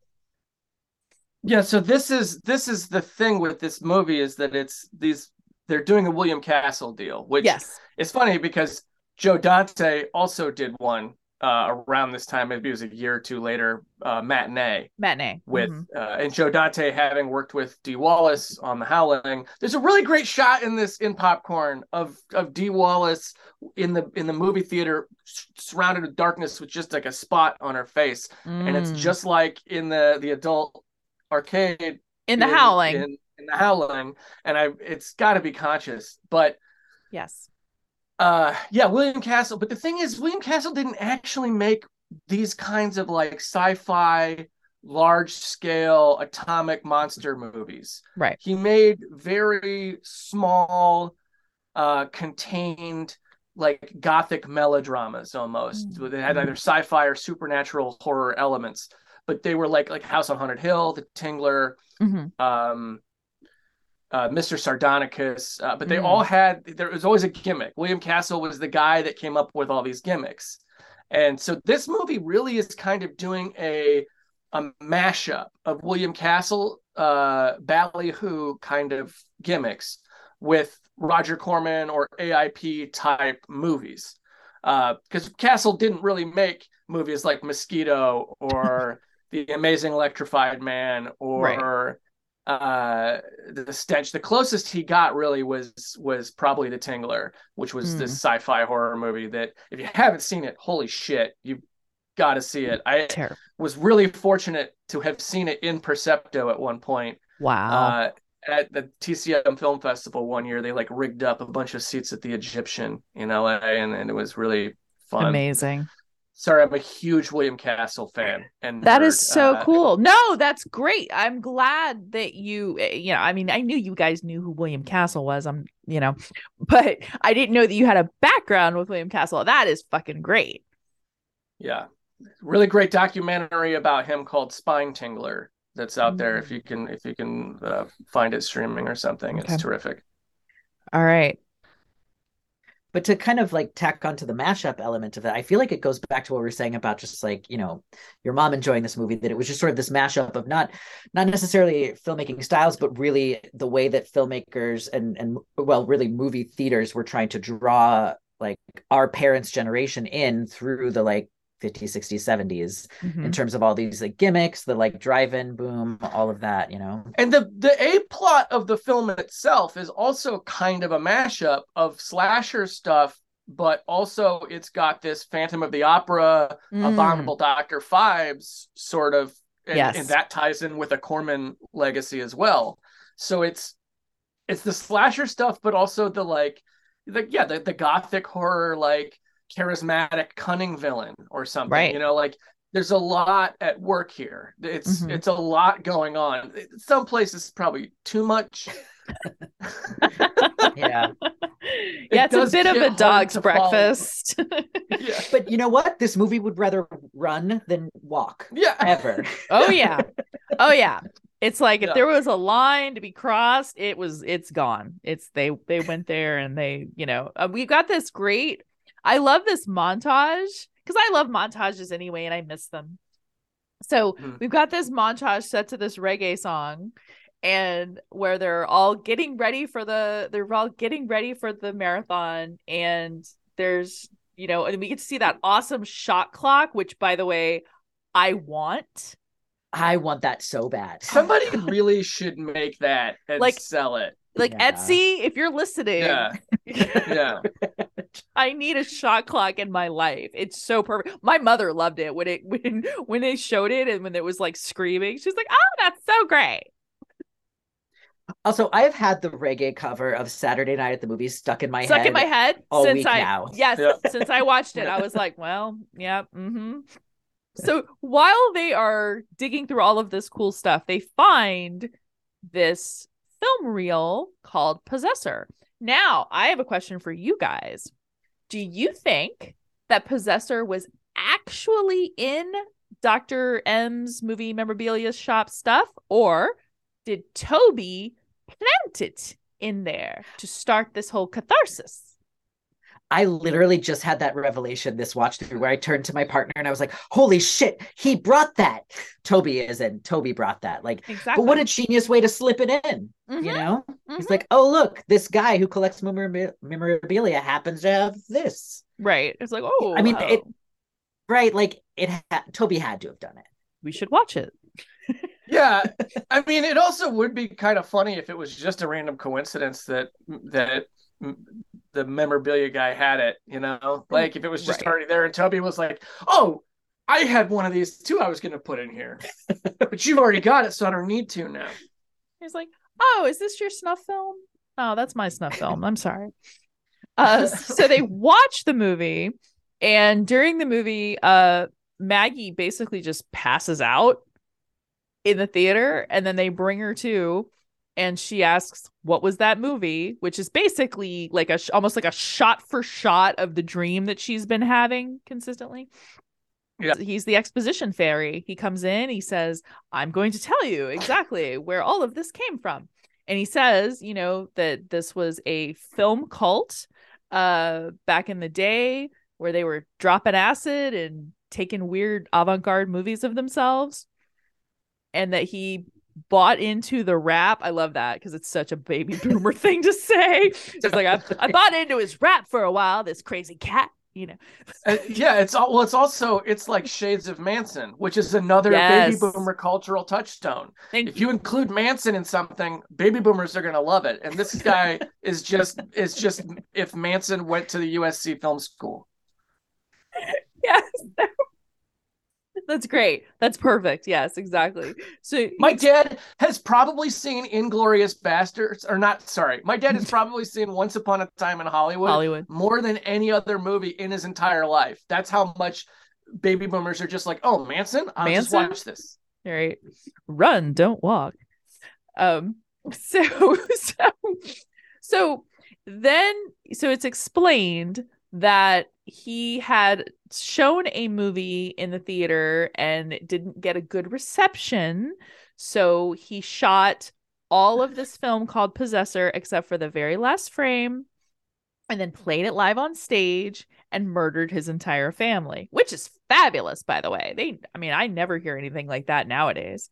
yeah. So this is this is the thing with this movie is that it's these they're doing a William Castle deal, which Yes. It's funny because Joe Dante also did one uh, around this time. Maybe it was a year or two later. Uh, matinee Matinee. with Mhm. uh, and Joe Dante having worked with Dee Wallace on The Howling. There's a really great shot in this in Popcorn of of Dee Wallace in the in the movie theater surrounded with darkness with just like a spot on her face, and it's Mm. just like in the the adult arcade in the howling. in, in the Howling, and I it's got to be conscious, but yes. Uh yeah william castle but the thing is william castle didn't actually make these kinds of like sci-fi large scale atomic monster movies Right. he made very small uh contained like gothic melodramas almost Mm. they had either sci-fi or supernatural horror elements but they were like like house on haunted hill the tingler Mhm. um uh, Mr. Sardonicus, uh, but they Mm. all had there was always a gimmick. William Castle was the guy that came up with all these gimmicks, And so this movie really is kind of doing a a mashup of William Castle uh ballyhoo kind of gimmicks with Roger Corman or AIP type movies. Because uh, Castle didn't really make movies like Mosquito or The Amazing Electrified Man or right uh the stench the closest he got really was was probably the tingler which was mm. this sci-fi horror movie that if you haven't seen it holy shit you've got to see it i Terrible. was really fortunate to have seen it in percepto at one point wow uh at the TCM Film Festival one year, they like rigged up a bunch of seats at the Egyptian in LA, and, and it was really fun. Amazing sorry, I'm a huge William Castle fan, and that nerd. is so uh, cool. No, that's great. I'm glad that you, eh, you know, I mean, I knew you guys knew who William Castle was. I'm, you know, but I didn't know that you had a background with William Castle. That is fucking great. Yeah, really great documentary about him called Spine Tingler. That's out mm-hmm. there if you can if you can uh, find it streaming or something. Okay. It's terrific. All right but to kind of like tack onto the mashup element of it, I feel like it goes back to what we are saying about just like you know your mom enjoying this movie that it was just sort of this mashup of not not necessarily filmmaking styles, but really the way that filmmakers and and well really movie theaters were trying to draw like our parents' generation in through the like 50s 60s 70s mm-hmm. in terms of all these like gimmicks the like drive-in boom all of that you know and the the a plot of the film itself is also kind of a mashup of slasher stuff but also it's got this phantom of the opera mm. abominable dr phibes sort of and, yes. and that ties in with a corman legacy as well so it's it's the slasher stuff but also the like the yeah the, the gothic horror like charismatic cunning villain or something right. you know like there's a lot at work here. It's mm-hmm. it's a lot going on. Some places probably too much. Yeah. Yeah it's a bit of a dog's breakfast. Yeah. but you know what? This movie would rather run than walk. Yeah. Ever. Oh yeah. Oh yeah. It's like if yeah. there was a line to be crossed it was it's gone. It's they they went there and they you know uh, we got this great I love this montage because I love montages anyway and I miss them. So mm. we've got this montage set to this reggae song and where they're all getting ready for the they're all getting ready for the marathon and there's you know and we get to see that awesome shot clock which by the way I want I want that so bad. Somebody really should make that and like, sell it like yeah. Etsy, if you're listening, yeah, yeah. I need a shot clock in my life. It's so perfect. My mother loved it when it when when they showed it and when it was like screaming. She's like, "Oh, that's so great." Also, I've had the reggae cover of Saturday Night at the Movies stuck in my stuck head. in my head all since week I now. yes, yeah. since I watched it, I was like, well, yeah, mm-hmm. So while they are digging through all of this cool stuff, they find this film reel called Possessor. Now, I have a question for you guys. Do you think that Possessor was actually in Dr. M's movie memorabilia shop stuff, or did Toby plant it in there to start this whole catharsis? I literally just had that revelation this watch through where I turned to my partner and I was like, holy shit, he brought that. Toby is in. Toby brought that. Like, exactly. but what a genius way to slip it in. Mm-hmm. You know? Mm-hmm. He's like, oh, look, this guy who collects memorabilia happens to have this. Right. It's like, oh, I mean, wow. it, right. Like, it, ha- Tobe had to have done it. We should watch it. yeah i mean it also would be kind of funny if it was just a random coincidence that that the memorabilia guy had it, you know? Like if it was just right. already there and Toby was like, "Oh, I had one of these too I was going to put in here." but you've already got it, so I don't need to now. He's like, "Oh, is this your snuff film?" Oh, that's my snuff film. I'm sorry. Uh so they watch the movie and during the movie uh Maggie basically just passes out in the theater and then they bring her to and she asks what was that movie which is basically like a almost like a shot for shot of the dream that she's been having consistently yeah. He's the exposition fairy. He comes in, he says, I'm going to tell you exactly where all of this came from. And he says, you know, that this was a film cult uh back in the day where they were dropping acid and taking weird avant-garde movies of themselves and that he bought into the rap. I love that because it's such a baby boomer thing to say. Just like I, I bought into his rap for a while, this crazy cat, you know. Uh, yeah, it's all well, it's also it's like Shades of Manson, which is another Yes. baby boomer cultural touchstone. Thank If you include Manson in something, baby boomers are gonna love it. And this guy is just is just if Manson went to the USC film school. yes. That's great. That's perfect. Yes, exactly. So My dad has probably seen Inglourious Basterds, or not. Sorry, my dad has probably seen Once Upon a Time in Hollywood, Hollywood. more than any other movie in his entire life. That's how much baby boomers are just like, oh, Manson, I'll just Manson? watch this. All right. Run, don't walk. Um so so so then so it's explained that he had shown a movie in the theater and didn't get a good reception. So he shot all of this film called Possessor except for the very last frame and then played it live on stage and murdered his entire family, which is fabulous, by the way. They, I mean, I never hear anything like that nowadays.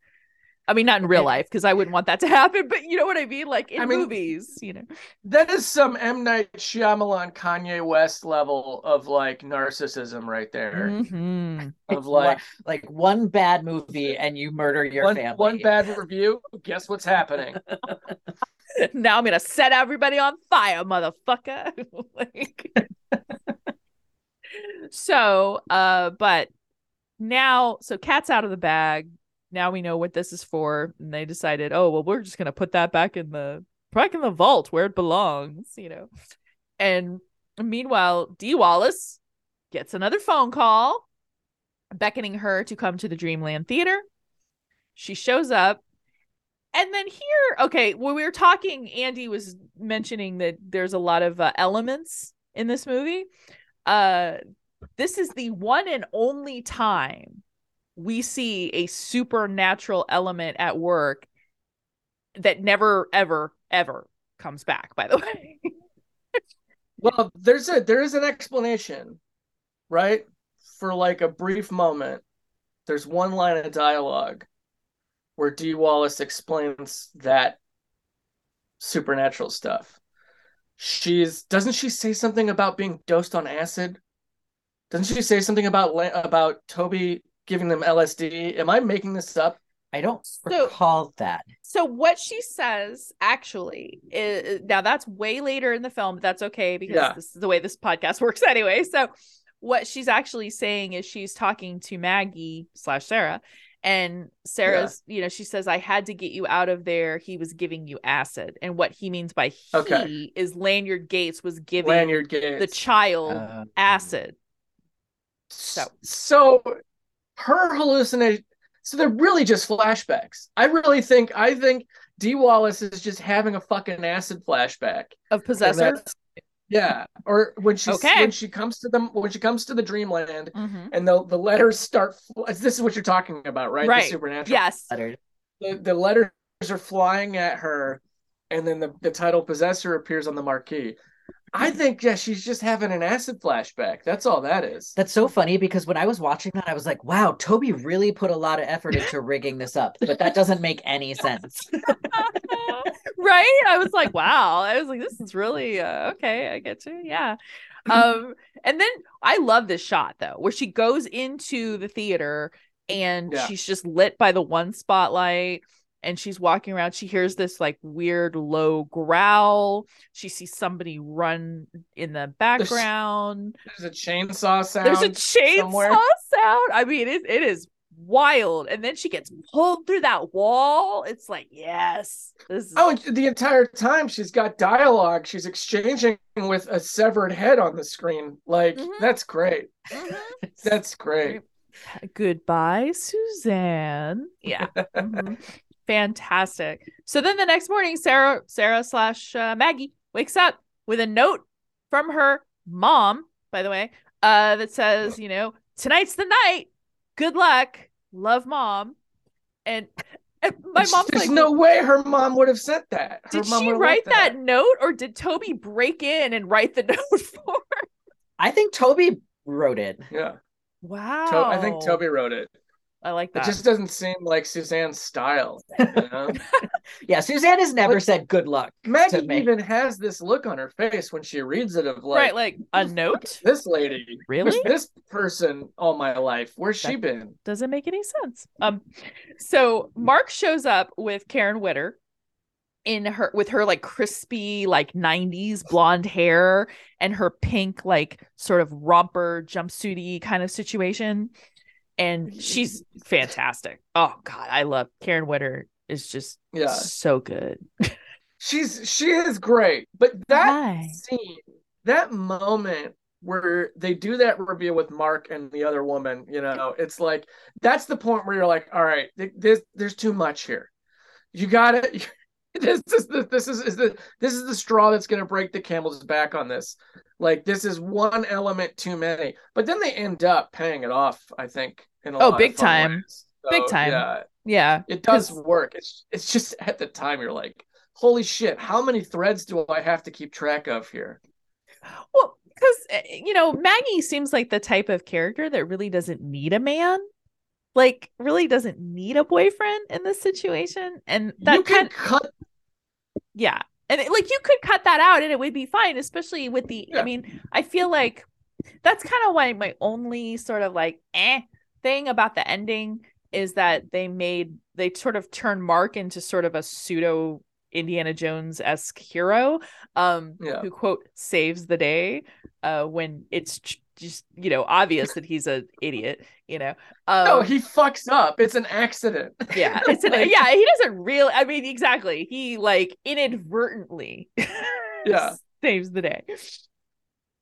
I mean, not in real life because I wouldn't want that to happen, but you know what I mean? Like in I mean- movies, you know. That is some M Night Shyamalan, Kanye West level of like narcissism right there. Mhm. Of like like one bad movie and you murder your one, family. one bad review. Guess what's happening? now I'm gonna set everybody on fire, motherfucker. like, so, uh, but now, so cat's out of the bag. Now we know what this is for, and they decided, oh well, we're just gonna put that back in the back in the vault where it belongs, you know. And meanwhile, Dee Wallace gets another phone call beckoning her to come to the Dreamland Theater. She shows up and then here, okay, when we were talking, Andy was mentioning that there's a lot of uh, elements in this movie. Uh, this is the one and only time we see a supernatural element at work that never, ever, ever comes back. By the way, Well, there's a there is an explanation, right? For like a brief moment, there's one line of dialogue where Dee Wallace explains that supernatural stuff. She's doesn't she say something about being dosed on acid? Doesn't she say something about about Toby giving them LSD? Am I making this up? I don't So- recall that. So what she says actually is now that's way later in the film, but that's okay because Yeah. this is the way this podcast works anyway. So what she's actually saying is she's talking to Maggie slash Sarah, and Sarah's, you know, she says, I had to get you out of there. He was giving you acid. And what he means by he Okay. is Lanyard Gates was giving Lanyard Gates. the child Uh, acid. So, so her hallucination. So they're really just flashbacks. I really think. I think Dee Wallace is just having a fucking acid flashback. Of possessor. Yeah, or when she Okay. when she comes to them when she comes to the dreamland Mhm. and the the letters start. This is what you're talking about, right? Right. The supernatural. Yes. letter. The, the letters are flying at her, and then the the title possessor appears on the marquee. I think yeah, she's just having an acid flashback. That's all that is. That's so funny because when I was watching that, I was like, wow, Toby really put a lot of effort into rigging this up, but that doesn't make any sense. right i was like wow i was like this is really uh, okay i get you yeah um and then i love this shot though where she goes into the theater and Yeah. she's just lit by the one spotlight and she's walking around she hears this like weird low growl she sees somebody run in the background There's a chainsaw sound. there's a chainsaw somewhere. sound i mean it, it is wild and then she gets pulled through that wall it's like yes this is Oh, the entire time she's got dialogue. She's exchanging with a severed head on the screen. Like Mhm. that's great. Mhm. That's great. Goodbye, Suzanne. Yeah. Mhm. Fantastic. So then the next morning, Sarah, Sarah slash uh, Maggie wakes up with a note from her mom, by the way, uh, that says, you know, tonight's the night. Good luck. Love, mom. And, and my There's- mom's There's like, no way her mom would have sent that. Her did mom she write liked that. note or did Toby break in and write the note for her? I think Toby wrote it. Yeah. Wow. To- I think Toby wrote it. I like that. It just doesn't seem like Suzanne's style. You know? Yeah, Suzanne has never Like- said good luck. Maggie to me. even has this look on her face when she reads it of like, right, like a note? this lady, Really? this person all my life? Where's she been? Doesn't make any sense. Um, so Mark shows up with Karen Witter in her with her like crispy like 90s blonde hair and her pink like sort of romper jumpsuity kind of situation and she's fantastic oh god i love karen witter is just Yeah, so good she's she is great, but that Hi. scene, that moment where they do that reveal with Mark and the other woman, you know, it's like that's the point where you're like, all right, th- this there's too much here. You got This is the this is, is the this is the straw that's going to break the camel's back on this. Like this is one element too many. But then they end up paying it off. I think. In a Oh, lot big time. ways. Big So, time. Yeah, yeah it does work. It's it's just at the time you're like, holy shit, how many threads do I have to keep track of here? well because eh, you know maggie seems like the type of character that really doesn't need a man like really doesn't need a boyfriend in this situation and that you can cut yeah and it- like you could cut that out and it would be fine especially with the i mean i feel like that's kind of why my only sort of like eh thing about the ending is that they made they sort of turned mark into sort of a pseudo indiana jones-esque hero um Yeah. who quote saves the day uh when it's just you know obvious that he's an idiot you know um no, he fucks up. It's an accident. yeah it's an Like- yeah he doesn't really i mean exactly he like inadvertently Yeah. saves the day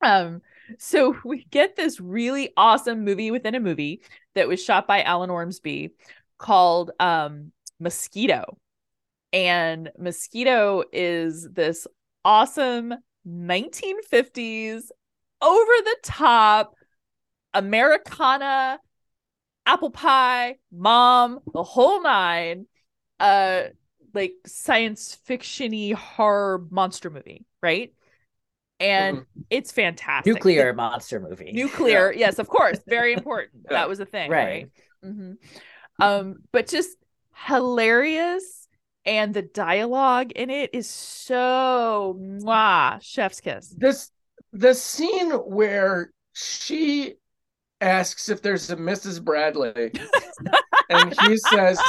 um so we get this really awesome movie within a movie that was shot by alan ormsby called um mosquito and mosquito is this awesome 1950s over the top americana apple pie mom the whole nine uh like science fictiony horror monster movie right? And it's fantastic. Nuclear monster movie. nuclear yes of course very important. That was a thing right, Right. hmm um but just hilarious and the dialogue in it is so mwah, chef's kiss. This the scene where she asks if there's a Mrs. Bradley, and he says,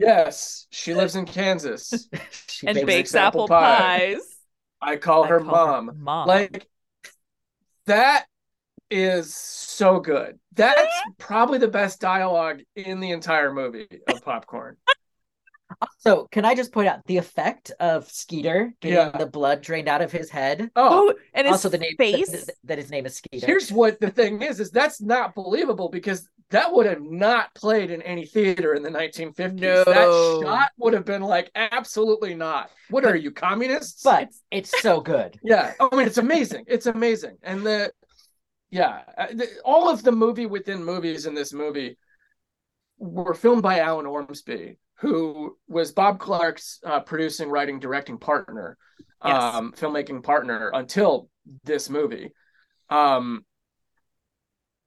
"Yes, she lives in Kansas. She and bakes bakes apple apple pie. pies I call I her call her mom." mom Like that is so good. That's probably the best dialogue in the entire movie of Popcorn. So, can I just point out the effect of Skeeter getting Yeah. the blood drained out of his head? Oh, oh and his also, the name face that, that his name is Skeeter. here's what the thing is: is that's not believable because that would have not played in any theater in the 1950s. No. That shot would have been like absolutely not. What are you communists? but it's so good. yeah, I mean it's amazing. It's amazing, and the yeah, uh, all of the movie within movies in this movie were filmed by Alan Ormsby, who was Bob Clark's uh, producing, writing, directing partner, Yes. um, filmmaking partner until this movie. Um,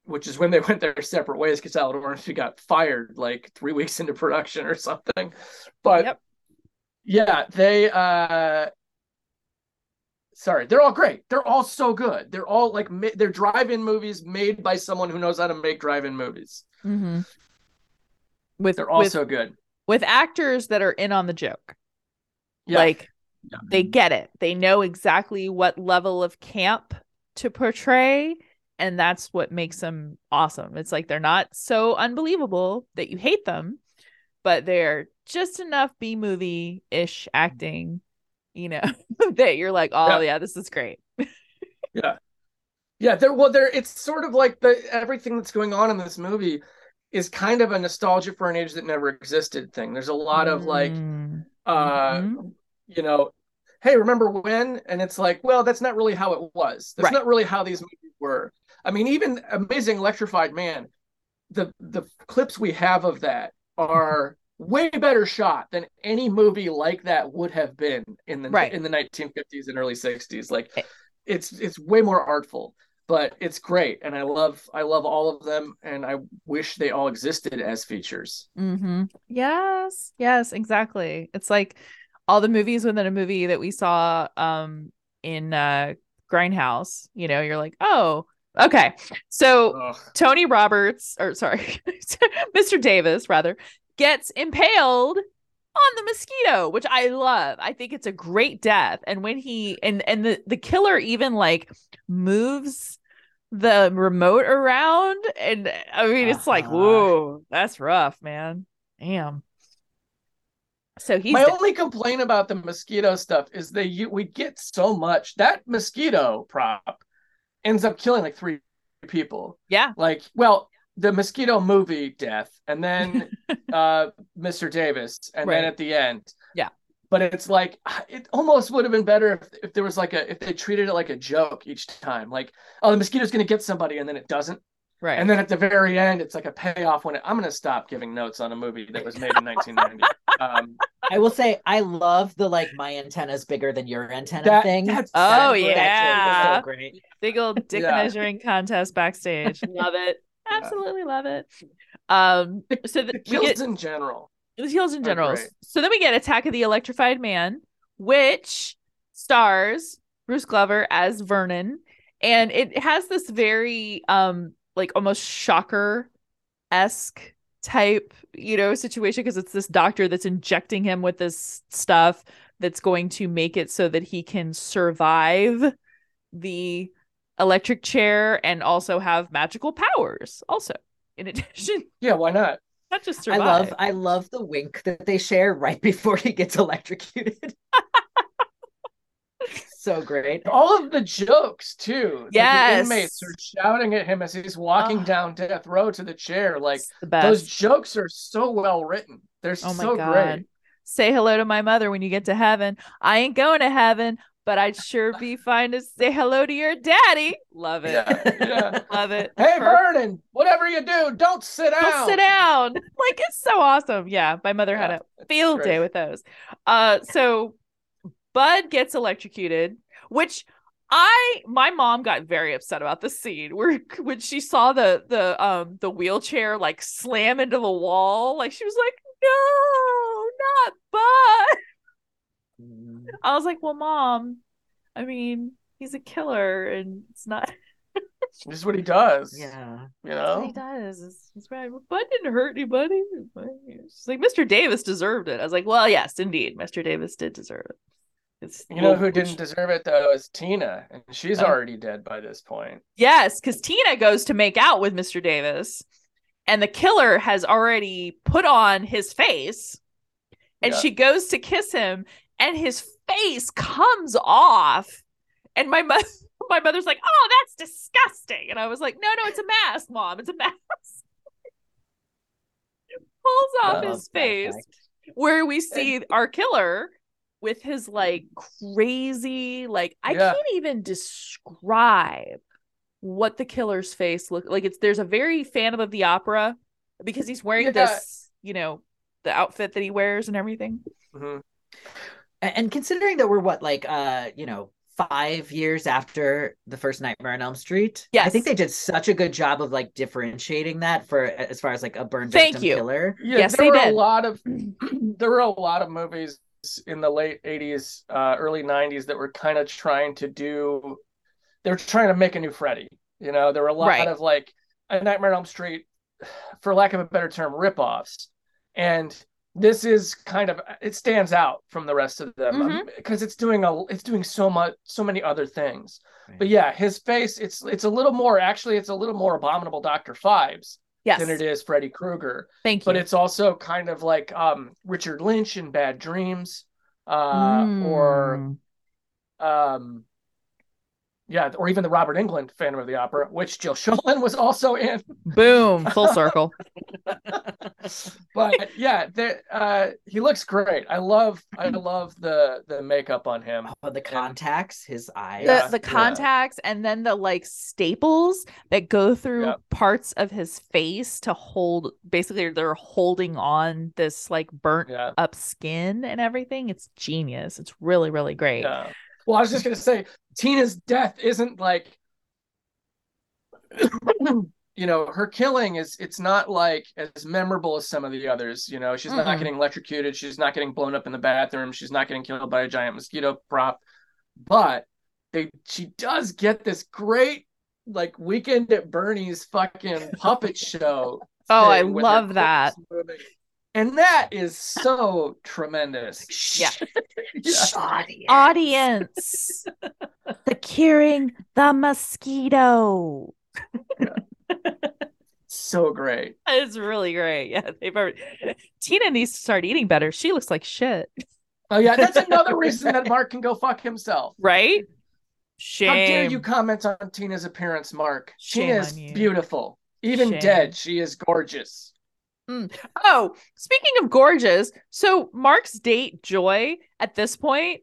which is when they went their separate ways because Alan Ormsby got fired like three weeks into production or something. But Yep. yeah, they uh sorry, they're all great. They're all so good. They're all like they're drive-in movies made by someone who knows how to make drive-in movies. hmm with They're all with, so good. With actors that are in on the joke Yeah. like Yeah. they get it they know exactly what level of camp to portray and that's what makes them awesome it's like they're not so unbelievable that you hate them but they're just enough b movie ish acting you know that you're like oh Yeah. yeah this is great Yeah, yeah. there well there it's sort of like the everything that's going on in this movie is kind of a nostalgia for an age that never existed thing. There's a lot of like Mm. uh Mhm. you know hey remember when and it's like well that's not really how it was that's Right. not really how these movies were i mean even amazing electrified man the the clips we have of that are way better shot than any movie like that would have been in the Right. in the 1950s and early 60s like Eh. it's it's way more artful but it's great, and I love I love all of them, and I wish they all existed as features. Mm-hmm. Yes, yes, exactly. It's like all the movies within a movie that we saw um in uh Grindhouse. You know, you're like, oh, okay. So Ugh. Tony Roberts, or sorry, Mr. Davis, rather, gets impaled on the mosquito, which I love. I think it's a great death. And when he and and the the killer even like moves the remote around, and I mean it's like, Uh-huh. whoa, that's rough, man. Damn. So he's My dead. only complaint about the mosquito stuff is that you we get so much that mosquito prop ends up killing like three people. yeah, Like, well, the mosquito movie death, and then uh Mr. Davis, and then at the end. Yeah. But it's like it almost would have been better if, if there was like a if they treated it like a joke each time. Like, oh, the mosquito's gonna get somebody, and then it doesn't. right. And then at the very end, it's like a payoff when it, I'm gonna stop giving notes on a movie that was made in 1990. um, I will say I love the like my antenna's bigger than your antenna That- thing. that's- Oh, That- that yeah. so great. big old dick Yeah. measuring contest backstage. Love it. Absolutely love it. Um so the th- we kills get in general. the heels in general. So then we get Attack of the Electrified Man, which stars Bruce Glover as Vernon. And it has this very um like almost shocker esque type, you know, situation because it's this doctor that's injecting him with this stuff that's going to make it so that he can survive the electric chair and also have magical powers also in addition Yeah, why not? not just I love I love the wink that they share right before he gets electrocuted. so great. All of the jokes too. that Yes. the inmates are shouting at him as he's walking Oh. down death row to the chair. Like the those jokes are so well written. They're Oh my so God. great. say hello to my mother when you get to heaven. I ain't going to heaven, but I'd sure be fine to say hello to your daddy. Love it. Yeah, yeah. Love it. Hey, Perfect. Vernon, whatever you do, don't sit down. Don't sit down. Like it's so awesome. Yeah, my mother had a field day with those. Uh so Bud gets electrocuted, which I my mom got very upset about the scene where when she saw the the um the wheelchair like slam into the wall, like she was like, "No, not Bud." Mm. I was like, "Well, mom, I mean, he's a killer and it's not This is what he does. Yeah. You That's what he know? does. Is, is right. Bud didn't hurt anybody. She's like, Mr. Davis deserved it. I was like, well, yes, indeed. Mr. Davis did deserve it. It's You know who didn't deserve it though is Tina, and she's Oh. already dead by this point. Yes, because Tina goes to make out with Mr. Davis, and the killer has already put on his face, and Yeah. she goes to kiss him, and his face comes off. And my mother, my mother's like, "Oh, that's disgusting," and I was like, "No, no, it's a mask, mom. It's a mask." Pulls off Love his face, fact. where we see our killer with his like crazy, like I Yeah. can't even describe what the killer's face look like. It's there's a very Phantom of the Opera because he's wearing Yeah. this, you know, the outfit that he wears and everything. Mhm. A- And considering that we're what, like uh, you know, five years after the first Nightmare on Elm Street. yeah, I think they did such a good job of like differentiating that for as far as like a burn Thank victim you. killer. Yeah, Yes, there they were did. a lot of there were a lot of movies in the late 80s, uh, early 90s that were kind of trying to do they were trying to make a new Freddy. You know, there were a lot Right. of like a Nightmare on Elm Street, for lack of a better term, ripoffs. And this is kind of it stands out from the rest of them Mm-hmm. because it's doing a it's doing so much so many other things. But yeah, his face it's it's a little more actually it's a little more abominable Dr. Phibes Yes. than it is Freddy Krueger Thank you. but it's also kind of like um Richard Lynch in Bad Dreams, uh, or Mm. um, yeah, or even the Robert Englund Phantom of the Opera, which Jill Schoelen was also in. boom, full circle. But yeah, uh, he looks great. I love, I love the the makeup on him. Oh, the contacts, his eyes. the Yeah, the yeah. contacts and then the like staples that go through Yep. parts of his face to hold basically they're holding on this like burnt Yeah, up skin and everything it's genius it's really really great yeah. Well, I was just gonna say, Tina's death isn't like you know, her killing is it's not like as memorable as some of the others. You know, she's Mm-mm. not getting electrocuted, she's not getting blown up in the bathroom, she's not getting killed by a giant mosquito prop, but they she does get this great like weekend at Bernie's fucking puppet show. Oh, I thing with her love that. moving. And that is so tremendous. Yeah. Audience. Audience, the curing the mosquito. So great. It's really great. Yeah, they've already... Tina needs to start eating better. She looks like shit, Oh yeah, that's another reason that Mark can go fuck himself. right? Shame. How dare you comment on Tina's appearance, Mark? Shame Tina is beautiful. Even Shame. dead, she is gorgeous. Oh, speaking of gorgeous, so Mark's date Joy at this point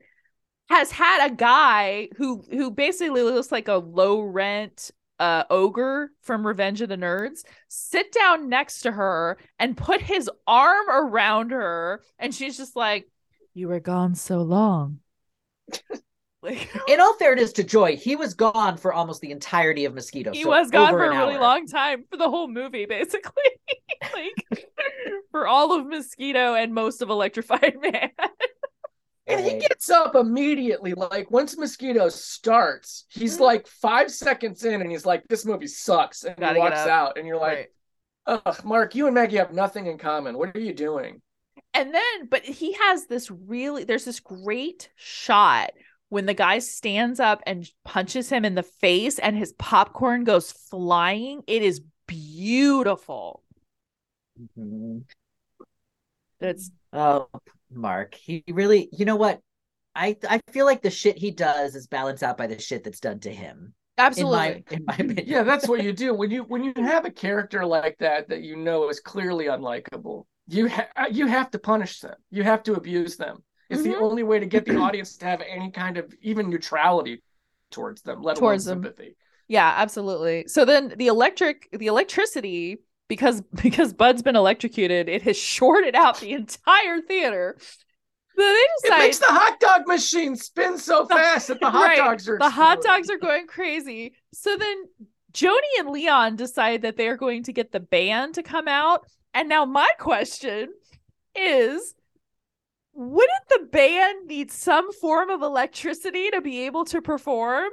has had a guy who who basically looks like a low rent uh ogre from Revenge of the Nerds sit down next to her and put his arm around her and she's just like you were gone so long. like In all fairness to Joy, he was gone for almost the entirety of Mosquito. he so was gone for a really hour. long time for the whole movie basically. like for all of Mosquito and most of Electrified Man. And he gets up immediately. Like once Mosquito starts, he's Mhm. like five seconds in and he's like, This movie sucks. And Gotta he walks out and you're like, Right. Ugh, Mark, you and Maggie have nothing in common. What are you doing? And then, but he has this really, there's this great shot when the guy stands up and punches him in the face and his popcorn goes flying. It is beautiful. Mhm. It's Oh, Mark, he really. You know what? I I feel like the shit he does is balanced out by the shit that's done to him. absolutely. In my in my opinion. Yeah, that's what you do when you when you have a character like that that you know is clearly unlikable. You ha- you have to punish them. You have to abuse them. It's the Mhm. only way to get the audience to have any kind of even neutrality towards them, let Towards alone them. sympathy. yeah, absolutely. So then the electric, the electricity, because because Bud's been electrocuted, it has shorted out the entire theater. So they It makes the hot dog machine spin so fast that the hot Right. dogs are the hot dogs are going crazy. So then Joni and Leon decide that they are going to get the band to come out. And now my question is wouldn't the band need some form of electricity to be able to perform?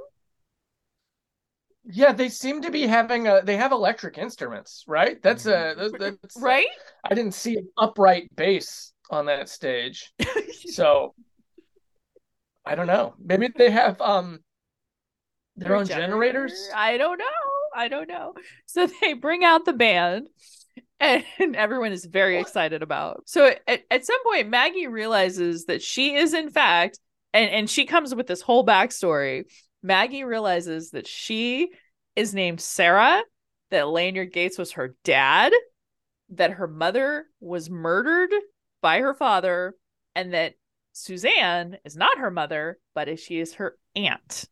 Yeah, they seem to be having a. They have electric instruments, right? That's a. That's, that's Right? I didn't see an upright bass on that stage, so I don't know. Maybe they have um their own generators. I don't know. I don't know. So they bring out the band and everyone is very excited about. So at, at some point Maggie realizes that she is in fact and and she comes with this whole backstory. Maggie realizes that she is named Sarah, that Lanyard Gates was her dad, that her mother was murdered by her father, and that Suzanne is not her mother, but she is her aunt.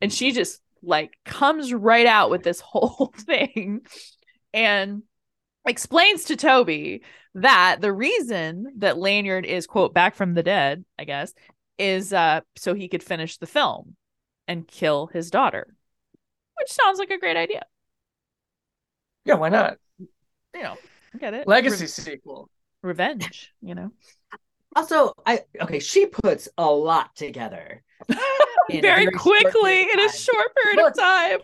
And she just like comes right out with this whole thing and explains to Toby that the reason that Lanyard is quote back from the dead, I guess, is uh so he could finish the film and kill his daughter. Which sounds like a great idea. Yeah, why not? You know, get it. Legacy Re- sequel. revenge, you know. Also, I okay. She puts a lot together. Very very quickly in a short period of time.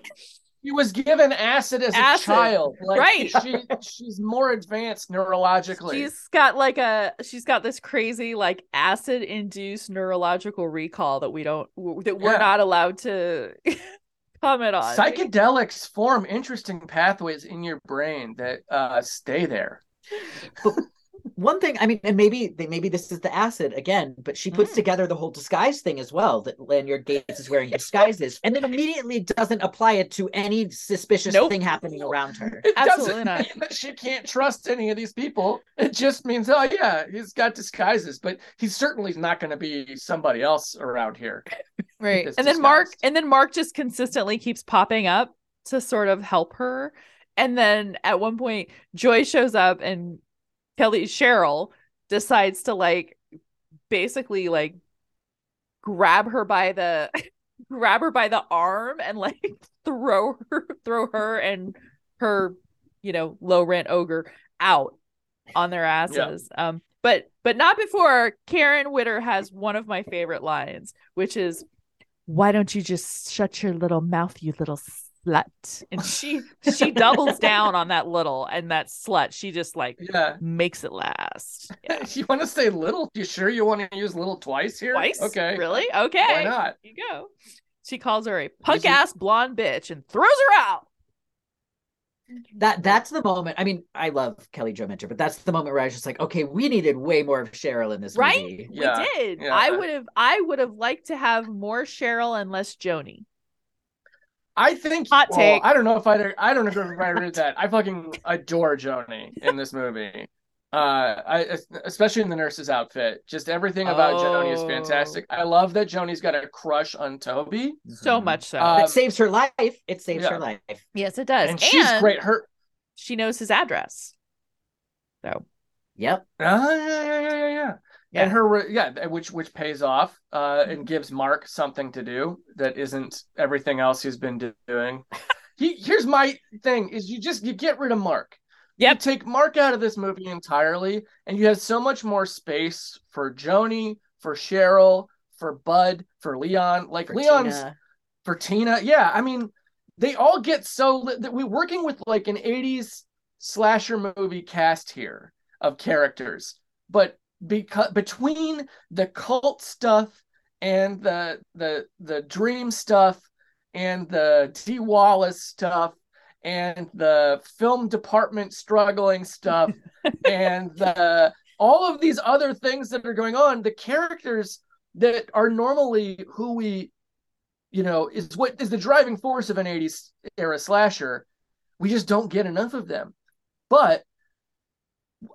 He was given acid as Acid, a child. Like, right. She, she's more advanced neurologically. She's got like a she's got this crazy like acid induced neurological recall that we don't that we're Yeah. not allowed to comment on. Psychedelics form interesting pathways in your brain that uh, stay there. One thing, I mean, and maybe they maybe this is the acid again, but she puts Mm. together the whole disguise thing as well. That Lanyard Gates is wearing disguises, and then immediately doesn't apply it to any suspicious Nope. thing happening around her. It Absolutely doesn't not. mean that she can't trust any of these people. It just means, oh yeah, he's got disguises, but he's certainly not going to be somebody else around here. right. It's And then Mark and then Mark just consistently keeps popping up to sort of help her. And then at one point Joy shows up and Kelly Cheryl decides to like basically like grab her by the grab her by the arm and like throw her throw her and her you know low rent ogre out on their asses. Um but but not before karen witter has one of my favorite lines which is why don't you just shut your little mouth you little slut and she she doubles down on that little and that slut she just like Yeah. makes it last yeah. You want to say little? You sure you want to use little twice here? twice Okay. really okay Why not? you go. She calls her a punk you- ass blonde bitch and throws her out. That that's the moment. I mean, I love Kelly Jo Minter, but that's the moment where I was just like, okay, we needed way more of Cheryl in this Right? movie. Yeah, we did. yeah. I would have I would have liked to have more Cheryl and less Joni. I think. Hot well, take. I don't know if I. I don't know if I read that. I fucking adore Joni in this movie. Uh, I especially in the nurse's outfit. Just everything about Joni is Oh. fantastic. I love that Joni's got a crush on Toby, So Mhm. much so. Uh, it saves her life. It saves yeah. her life. yes, it does. and she's great. Her. She knows his address. So Yep. Ah, yeah, yeah, yeah, yeah, yeah. And her, yeah, which which pays off, uh, and gives Mark something to do that isn't everything else he's been doing. he here's my thing: is you just you get rid of Mark. yeah take Mark out of this movie entirely, and you have so much more space for Joni, for Cheryl, for Bud, for Leon. Like For Leon's Tina. for Tina. Yeah, I mean, they all get so that we're working with like an 80s slasher movie cast here of characters, but because between the cult stuff and the the the dream stuff and the Dee Wallace stuff and the film department struggling stuff and the all of these other things that are going on, the characters that are normally who we you know is what is the driving force of an 80s era slasher we just don't get enough of them. But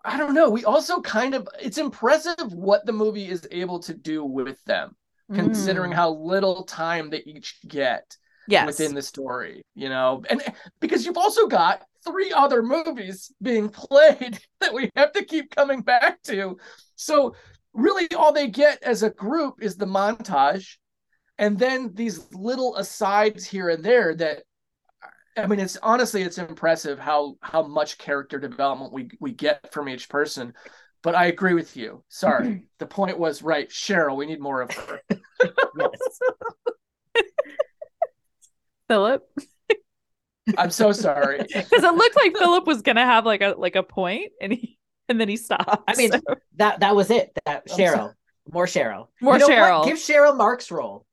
i don't know we also kind of it's impressive what the movie is able to do with them considering Mm. how little time they each get yes. within the story you know and because you've also got three other movies being played that we have to keep coming back to so really all they get as a group is the montage and then these little asides here and there that i mean it's honestly it's impressive how how much character development we we get from each person but i agree with you sorry the point was right cheryl we need more of her Philip. i'm so sorry Because it looked like Philip was gonna have like a like a point and he and then he stopped. I mean, so- that that was it. That Cheryl. More Cheryl. More You know what? Cheryl. Give Cheryl Mark's role.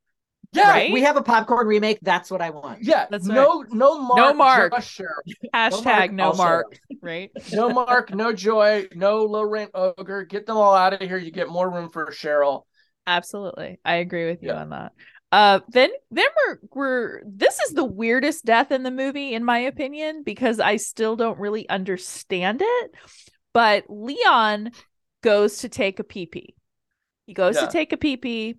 Yeah Right? We have a popcorn remake. That's what I want. Yeah, That's no, no Mark, No Mark. just Cheryl. hashtag no all mark, right? no Mark, no Joy, no low rent ogre. Get them all out of here. You get more room for Cheryl. Absolutely. I agree with you Yeah. on that. Uh then then we're we're this is the weirdest death in the movie in my opinion because I still don't really understand it. But Leon goes to take a pee pee. He goes Yeah. to take a pee pee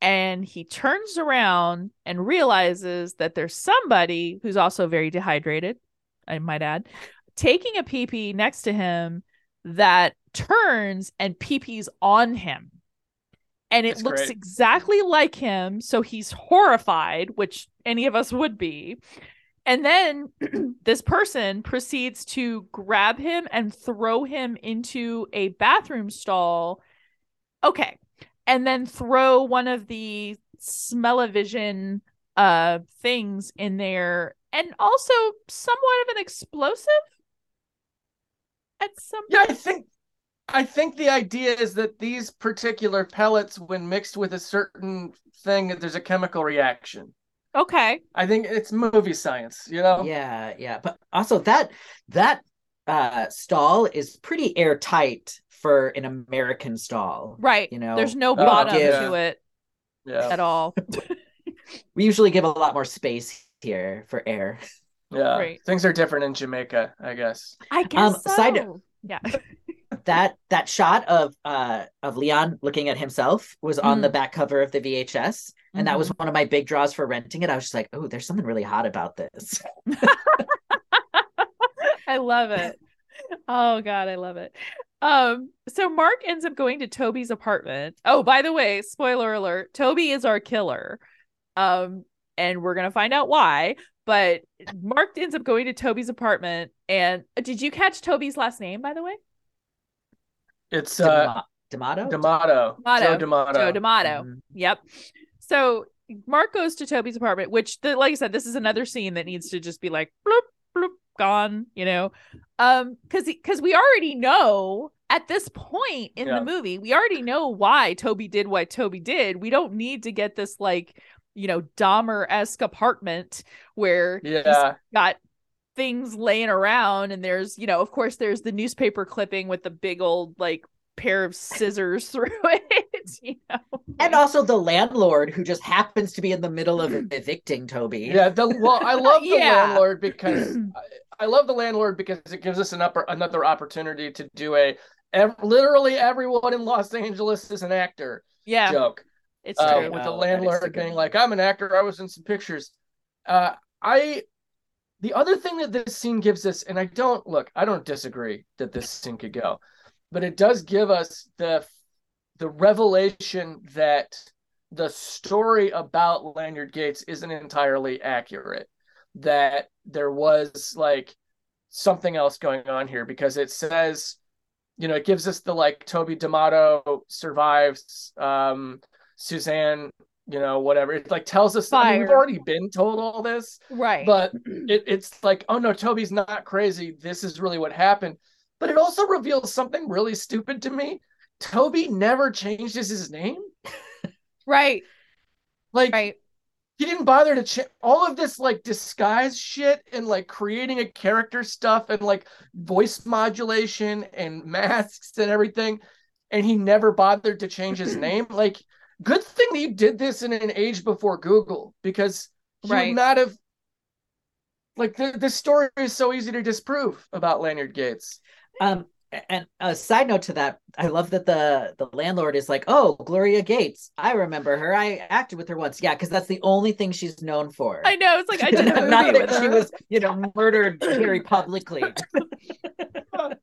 and he turns around and realizes that there's somebody who's also very dehydrated, I might add, taking a pee pee next to him that turns and pee pees on him. And it It's looks great. exactly like him. So he's horrified, which any of us would be. And then this person proceeds to grab him and throw him into a bathroom stall. Okay. And then throw one of the smell-o-vision uh things in there and also somewhat of an explosive at some Yeah, I think I think the idea is that these particular pellets, when mixed with a certain thing, there's a chemical reaction. okay I think it's movie science, you know? Yeah, yeah. But also that that uh stall is pretty airtight for an American stall. right You know, there's no Oh, bottom yeah. to it Yeah. at all We usually give a lot more space here for air. Yeah. Right. Things are different in Jamaica, I guess. i guess Um, side- so. yeah That that shot of uh of Leon looking at himself was on Mm. the back cover of the VHS. And that Mm-hmm. was one of my big draws for renting it. I was just like, oh, there's something really hot about this. I love it. Oh god, I love it. Um, so Mark ends up going to Toby's apartment. Oh, by the way, spoiler alert, Toby is our killer. Um, and we're gonna find out why. But Mark ends up going to Toby's apartment. And uh, did you catch Toby's last name, by the way? It's uh, D'Amato. D'Amato. D'Amato. Joe D'Amato. Joe D'Amato. Mhm. Yep. So Mark goes to Toby's apartment, which, the, like I said, this is another scene that needs to just be like bloop bloop gone, you know, um, because because we already know at this point in Yeah. the movie, we already know why Toby did what Toby did. We don't need to get this like you know Dahmer esque apartment where he's Yeah. got things laying around and there's you know of course there's the newspaper clipping with the big old like pair of scissors through it you know And also the landlord who just happens to be in the middle of evicting Toby. Yeah. The well, I love the Yeah. landlord because I, I love the landlord because it gives us an upper another opportunity to do a ev- literally everyone in Los Angeles is an actor yeah joke. it's uh, true with the that is a landlord being one. like, "I'm an actor. I was in some pictures." Uh, I the other thing that this scene gives us, and I don't look, I don't disagree that this scene could go, but it does give us the the revelation that the story about Lanyard Gates isn't entirely accurate. That there was like something else going on here because it says, you know, it gives us the like Toby D'Amato survives, um, Suzanne, you know, whatever. It like tells us I mean, we've already been told all this, right but it, it's like, oh no, Toby's not crazy. This is really what happened. But it also reveals something really stupid to me. Toby never changes his name. right Like right he didn't bother to change all of this like disguise shit and like creating a character stuff and like voice modulation and masks and everything and he never bothered to change his name like good thing that you did this in an age before google because he Right. would not have like the, the story is so easy to disprove about lanyard gates Um, and a side note to that, I love that the the landlord is like, "Oh, Gloria Gates, I remember her. I acted with her once." Yeah, because that's the only thing she's known for. i know it's like i did a Not movie that she was, you know, murdered very publicly.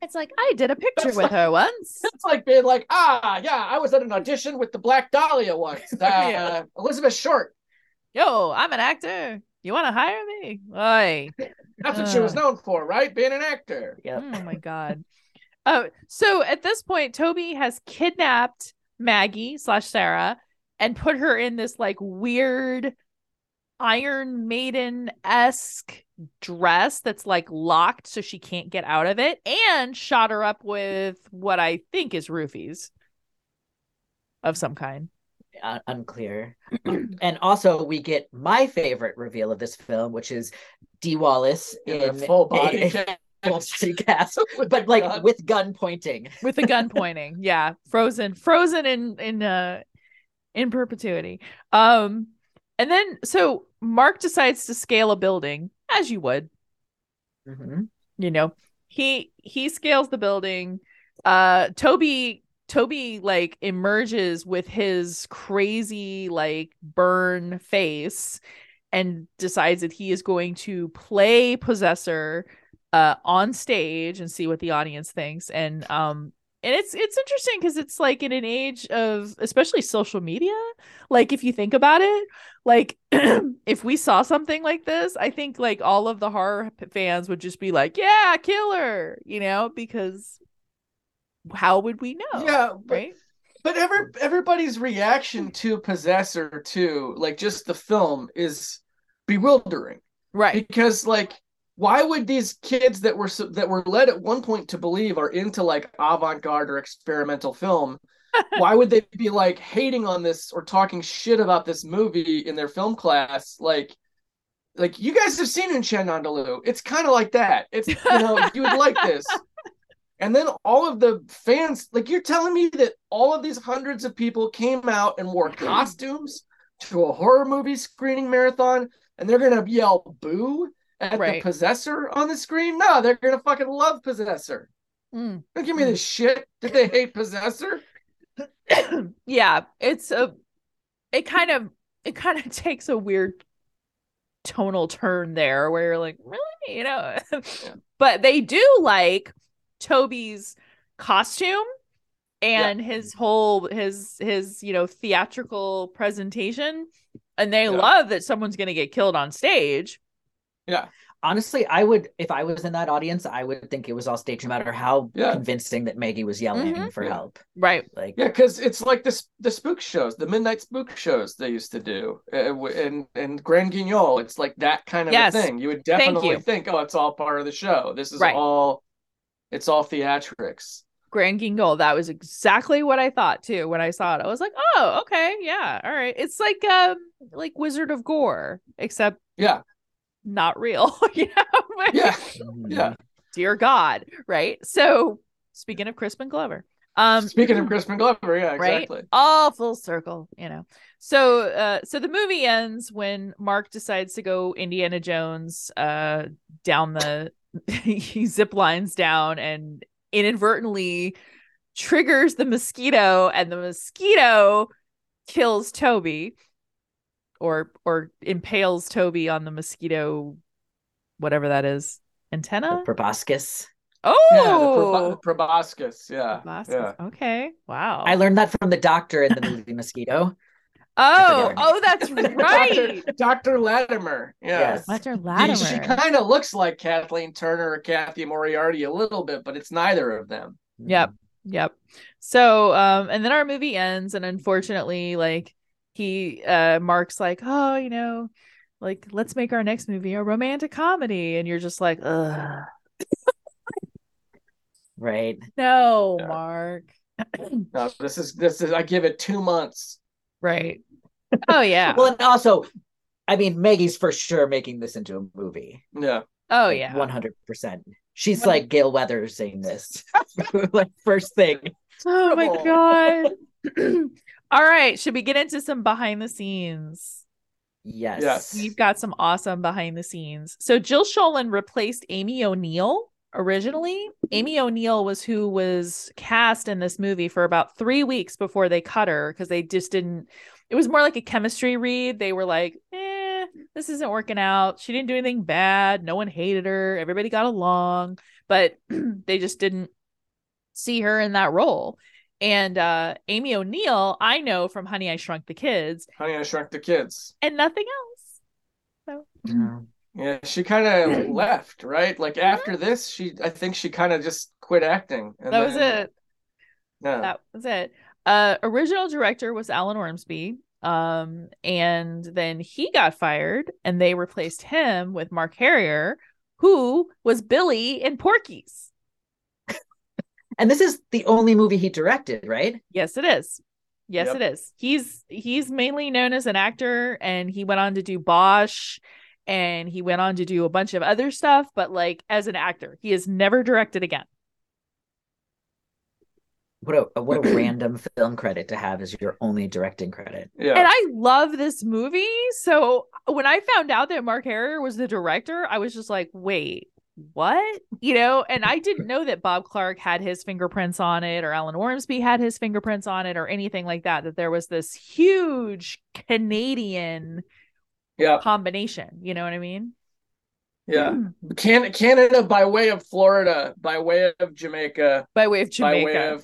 it's like i did a picture with her once it's like being like ah yeah i was at an audition with the black dahlia once uh, Yeah. elizabeth short yo i'm an actor you want to hire me Oi. that's what she was Uh. known for right being an actor Yep. Oh my god. Oh, so at this point, Toby has kidnapped Maggie slash Sarah and put her in this like weird Iron Maiden esque dress that's like locked so she can't get out of it, and shot her up with what I think is roofies of some kind. Un- unclear. and also, we get my favorite reveal of this film, which is Dee Wallace in in a full body a- cast. full body cast, but like gun. with gun pointing. with the gun pointing. Yeah, frozen, frozen in in uh in perpetuity. Um, and then so Mark decides to scale a building as you would. Mhm. You know, he he scales the building. Uh, Toby Toby like emerges with his crazy like burn face and decides that he is going to play possessor uh on stage and see what the audience thinks. And um and it's it's interesting because it's like in an age of especially social media like if you think about it like if we saw something like this i think like all of the horror fans would just be like yeah killer you know because how would we know yeah but, right? but every everybody's reaction to possessor too like just the film is bewildering. Right. Because like why would these kids that were that were led at one point to believe are into like avant-garde or experimental film why would they be like hating on this or talking shit about this movie in their film class like like you guys have seen in Andalou. It's kind of like that. It's you know, you would like this. And then all of the fans, like you're telling me that all of these hundreds of people came out and wore costumes to a horror movie screening marathon and they're gonna yell boo at Right. the possessor on the screen? No, they're gonna fucking love possessor. Mm. Don't give me this shit. Did they hate possessor? yeah it's a it kind of it kind of takes a weird tonal turn there where you're like really you know but they do like toby's costume and his whole his his you know theatrical presentation and they Yeah. love that someone's going to get killed on stage. Yeah. Honestly, I would if I was in that audience, I would think it was all staged, no matter how Yeah. convincing that Maggie was yelling Mhm. for Yeah. help. Right. Like, Yeah, because it's like this the spook shows, the midnight spook shows they used to do, uh, w- and and Grand Guignol. It's like that kind of Yes. a thing. You would definitely you. think, oh, it's all part of the show. This is Right. all, it's all theatrics. Grand Guignol. That was exactly what I thought too when I saw it. I was like, oh, okay, yeah, all right. It's like um like Wizard of Gore, except Yeah, not real. you know? yeah, yeah. Dear God, right? So speaking of Crispin Glover, um Speaking of Crispin Glover, yeah, right all full circle you know so uh so the movie ends when mark decides to go indiana jones uh down the he zip lines down and inadvertently triggers the mosquito and the mosquito kills toby or or impales toby on the mosquito whatever that is antenna The proboscis. oh Yeah, the, prob- proboscis. Yeah, Proboscis. yeah. okay wow I learned that from the doctor in the movie Mosquito. oh oh that's right Dr. Dr. Latimer. Yeah. Yes. Dr. She- Latimer. She kind of looks like Kathleen Turner or Cathy Moriarty a little bit, but it's neither of them. Yep. Yep. So um and then our movie ends and unfortunately like he uh Mark's like, "Oh, you know, like let's make our next movie a romantic comedy." And you're just like, "Ugh. Right. No, Yeah. Mark." No, this is this is I give it two months. right. Oh yeah. Well, and also, I mean, Maggie's for sure making this into a movie. Yeah. oh yeah. 100%. She's One- like Gale Weathers saying this. like, first thing. Oh my Terrible. god. All right, should we get into some behind the scenes? Yes. Yes. We've got some awesome behind the scenes. So Jill Schoelen replaced Amy O'Neill originally. Amy O'Neill was who was cast in this movie for about three weeks before they cut her because they just didn't. It was more like a chemistry read. They were like, eh, this isn't working out. She didn't do anything bad. No one hated her. Everybody got along, but they just didn't see her in that role. And uh Amy O'Neill, I know from Honey I Shrunk the Kids, Honey, I Shrunk the Kids. and nothing else. So Mhm. Yeah, she kind of left, right? Like after this, she I think she kind of just quit acting. And that was then- it. Yeah. That was it. Uh original director was Alan Ormsby. Um, and then he got fired and they replaced him with Mark Herrier, who was Billy in Porky's. And this is the only movie he directed, right? Yes, it is. Yes, Yep. it is. He's he's mainly known as an actor and he went on to do Bosch and he went on to do a bunch of other stuff, but like as an actor, he has never directed again. What a what a random film credit to have as your only directing credit. Yeah. And I love this movie. So when I found out that Mark Herrier was the director, I was just like, wait, what? You know, and I didn't know that Bob Clark had his fingerprints on it or Alan Ormsby had his fingerprints on it or anything like that, that there was this huge Canadian yeah. combination. You know what I mean? Yeah. Can Canada by way of Florida, by way of Jamaica, By way of by Jamaica.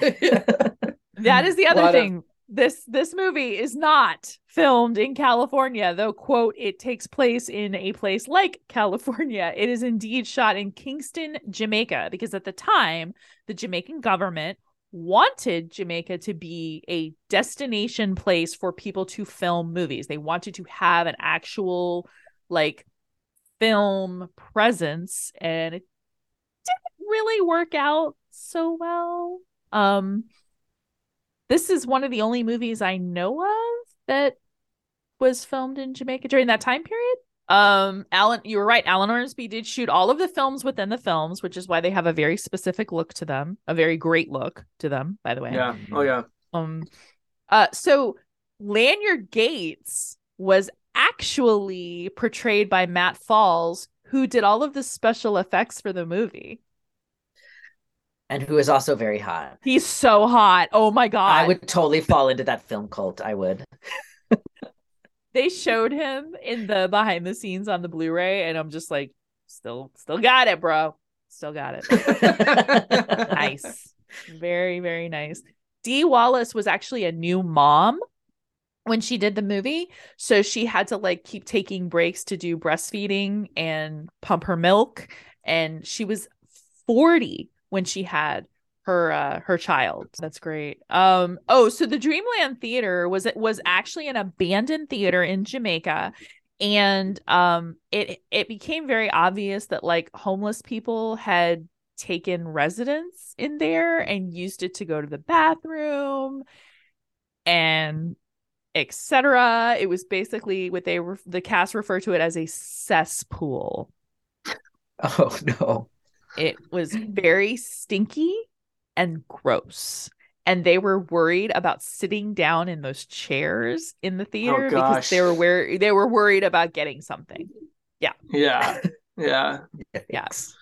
way of That is the other lot of- thing. This this movie is not filmed in California, though quote it takes place in a place like California. It is indeed shot in Kingston, Jamaica, because at the time the Jamaican government wanted Jamaica to be a destination place for people to film movies. They wanted to have an actual like film presence and it didn't really work out so well. Um this is one of the only movies I know of that was filmed in Jamaica during that time period. Um, Alan, you were right. Alan Ormsby did shoot all of the films within the films, which is why they have a very specific look to them, a very great look to them, by the way. Yeah. Oh yeah. Um, uh, so Lanyard Gates was actually portrayed by Matt Falls, who did all of the special effects for the movie. And who is also very hot. He's so hot. Oh my god! I would totally fall into that film cult. I would. they showed him in the behind the scenes on the Blu-ray, and I'm just like, still, still got it, bro. Still got it. nice, very, very nice. Dee Wallace was actually a new mom when she did the movie. So she had to like keep taking breaks to do breastfeeding and pump her milk. And she was 40 when she had her uh her child. That's great. Um oh so the dreamland theater was it was actually an abandoned theater in jamaica. And um it it became very obvious that like homeless people had taken residence in there and used it to go to the bathroom and etc it was basically what they were the cast referred to it as a cesspool. Oh no. It was very stinky and gross and they were worried about sitting down in those chairs in the theater because they were where they were worried about getting something Yeah. Yeah. Yeah. yes.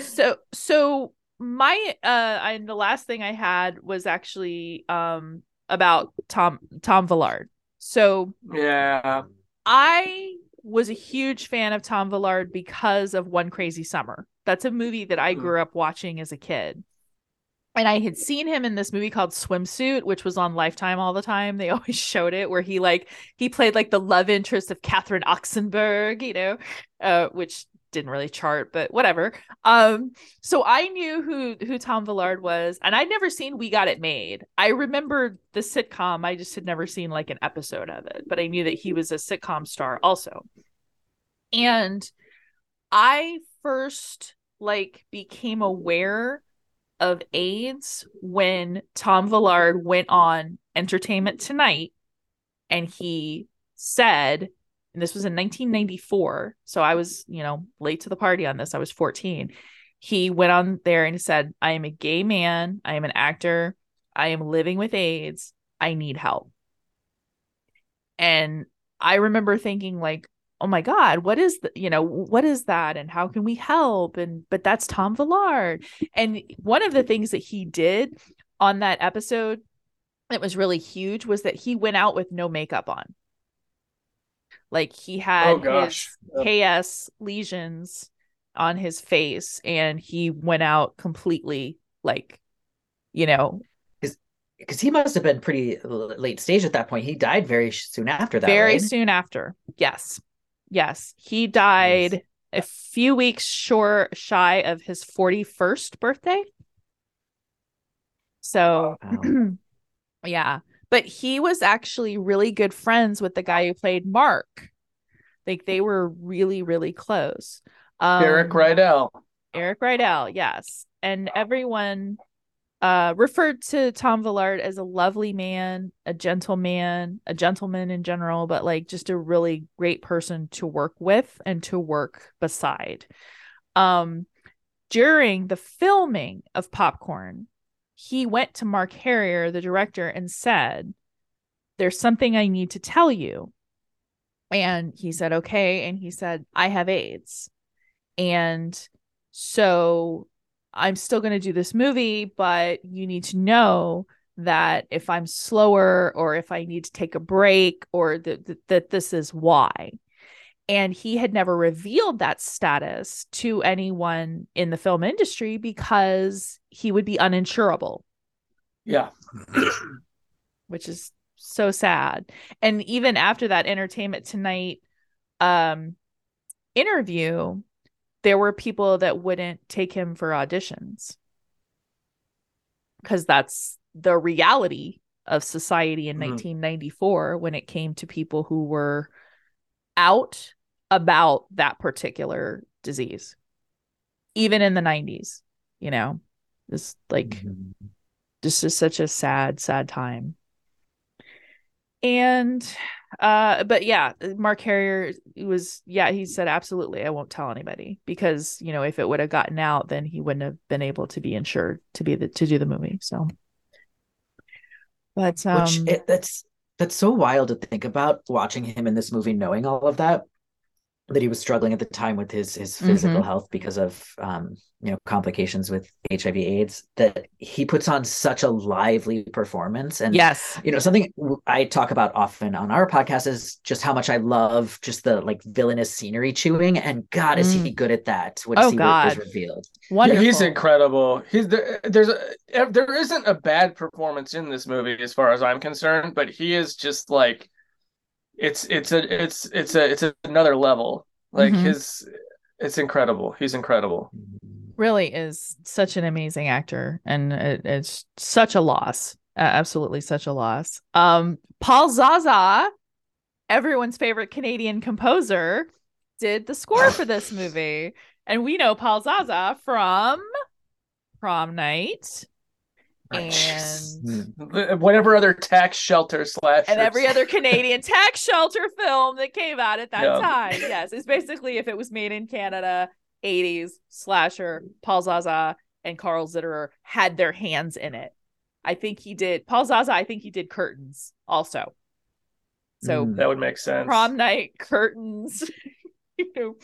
so so my uh and the last thing i had was actually um about tom tom villard so Yeah. i was a huge fan of tom villard because of one crazy summer that's a movie that i Mm. grew up watching as a kid. And i had seen him in this movie called swimsuit which was on lifetime all the time. They always showed it where he like he played like the love interest of catherine oxenberg you know uh which didn't really chart but whatever. Um so i knew who who tom villard was and i'd never seen we got it made. I remembered the sitcom. I just had never seen like an episode of it but i knew that he was a sitcom star also. And i first like became aware of aids when tom villard went on entertainment tonight and he said and this was in 1994 so i was you know late to the party on this i was 14 he went on there and said i am a gay man i am an actor i am living with aids i need help. And i remember thinking like oh my god what is the you know what is that and how can we help and but that's tom villard and one of the things that he did on that episode that was really huge was that he went out with no makeup on like he had Oh, gosh. his KS lesions on his face and he went out completely like you know Because he must have been pretty late stage at that point. He died very soon after that. very right? soon after yes yes he died a few weeks short shy of his 41st birthday so Wow. yeah but he was actually really good friends with the guy who played mark like they were really really close um Derek Rydall. Derek Rydall, yes. And everyone uh referred to Tom Villard as a lovely man, a gentleman, a gentleman in general, but like just a really great person to work with and to work beside. Um during the filming of Popcorn, he went to Mark Herrier, the director, and said, There's something I need to tell you. And he said, Okay. And he said, I have AIDS. And so I'm still going to do this movie, but you need to know that if I'm slower or if I need to take a break or that th- that this is why. And he had never revealed that status to anyone in the film industry because he would be uninsurable Yeah. which is so sad. And even after that Entertainment Tonight um interview, there were people that wouldn't take him for auditions. Cuz that's the reality of society in Mhm. 1994 when it came to people who were out about that particular disease. Even in the 90s, you know. It's like Mhm. this is such a sad sad time and uh but yeah mark herrier was yeah he said absolutely i won't tell anybody because you know if it would have gotten out then he wouldn't have been able to be insured to be the to do the movie so but um Which it, that's that's so wild to think about watching him in this movie, knowing all of that. That he was struggling at the time with his his physical Mhm. health because of um you know complications with HIV AIDS that he puts on such a lively performance and Yes. you know something I talk about often on our podcast is just how much I love just the like villainous scenery chewing and god is he good at that when Oh, Siebert God. is revealed Yeah, Wonderful. he's incredible. He's there, there's a there isn't a bad performance in this movie as far as I'm concerned, but he is just like it's it's a it's it's a it's another level. Like Mhm. his it's incredible. He's incredible. really is such an amazing actor and it, it's such a loss uh, absolutely such a loss um paul zaza everyone's favorite canadian composer did the score for this movie and we know paul zaza from prom night and Mm. Whatever other tax shelter slash and every other Canadian tax shelter film that came out at that Yeah. time. Yes, it's basically if it was made in Canada, 80s slasher, Paul Zaza and Carl Zittrer had their hands in it. I think he did Paul Zaza, I think he did curtains also. So Mm. that would make sense. prom night, curtains, you know,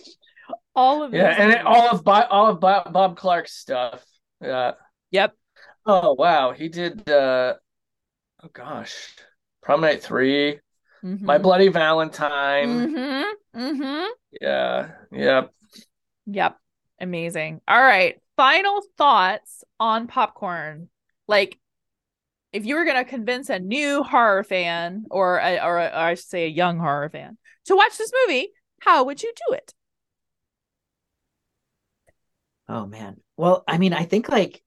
all of yeah, and it, all of Bob, all of Bob, Bob Clark's stuff. Yeah. Yep. Oh wow, he did. uh Oh gosh, Prom Night Three, My Mhm. Bloody Valentine. Mhm. Mhm. Yeah, Yep. Yep. Amazing. All right. Final thoughts on popcorn. Like, if you were going to convince a new horror fan, or a, or, a, or I should say a young horror fan, to watch this movie, how would you do it? Oh man. Well, I mean, I think like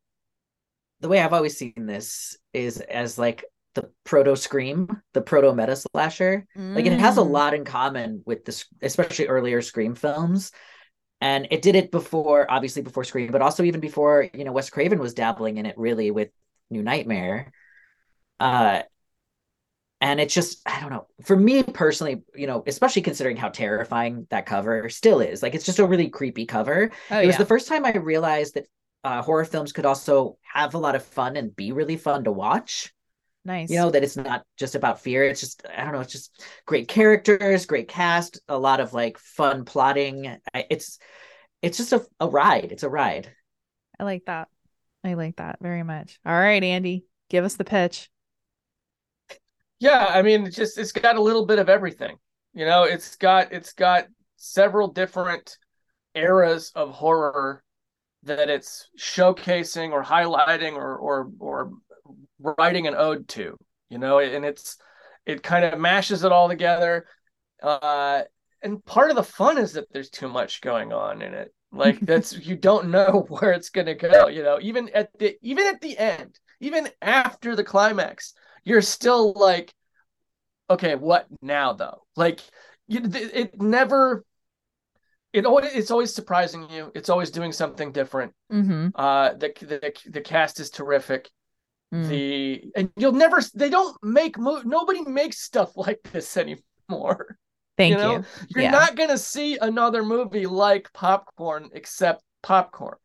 the way I've always seen this is as like the proto scream, the proto meta slasher. Like it has a Mm. lot in common with this, especially earlier Scream films. And it did it before, obviously before Scream, but also even before, you know, Wes Craven was dabbling in it really with New Nightmare. Uh and it's just, I don't know. For me personally, you know, especially considering how terrifying that cover still is. Like it's just a really creepy cover Oh, it was the first time I realized that uh, horror films could also have a lot of fun and be really fun to watch. nice. You know, that it's not just about fear. It's just, I don't know, it's just great characters, great cast, a lot of like fun plotting. It's, it's just a, a ride. It's a ride. I like that. I like that very much. All right, Andy, give us the pitch. Yeah, I mean, it's just it's got a little bit of everything. You know, it's got it's got several different eras of horror that it's showcasing or highlighting or or or writing an ode to. You know, and it's it kind of mashes it all together. Uh, and part of the fun is that there's too much going on in it. Like that's you don't know where it's gonna go. You know, even at the even at the end, even after the climax, you're still like, okay, what now though? Like, you, it never. It always it's always surprising you. It's always doing something different. Mm-hmm. Uh, the the the cast is terrific. Mm. The and you'll never. They don't make mo- nobody makes stuff like this anymore. Thank you. you know? You're Yeah. not gonna see another movie like Popcorn except Popcorn.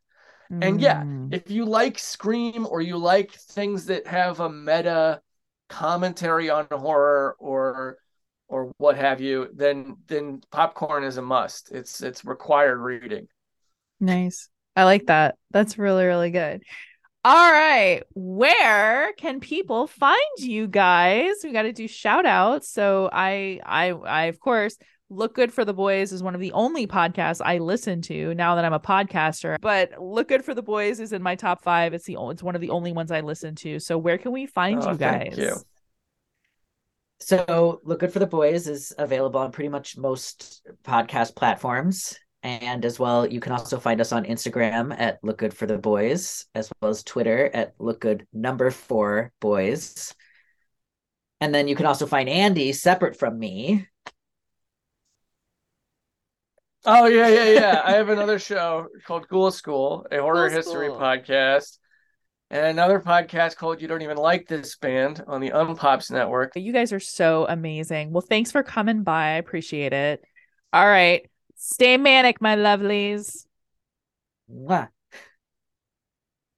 And yeah, Mm. if you like Scream or you like things that have a meta commentary on horror or or what have you, then then Popcorn is a must. It's it's required reading. Nice. I like that. That's really, really good. All right. Where can people find you guys? We got to do shout outs. So I I I of course Look Good for the Boys is one of the only podcasts I listen to now that I'm a podcaster. But Look Good for the Boys is in my top five. It's the it's one of the only ones I listen to. So where can we find Oh, you thank guys? you. So, Look Good for the Boys is available on pretty much most podcast platforms. And as well, you can also find us on Instagram at Look Good for the Boys, as well as Twitter at Look Good number four boys. And then you can also find Andy separate from me. Oh yeah, yeah, yeah. I have another show called Ghoul School, a horror Ghoul history School. podcast, and another podcast called You Don't Even Like This Band on the Unpops Network. You guys are so amazing. Well, thanks for coming by. I appreciate it. All right. Stay manic, my lovelies. Mwah.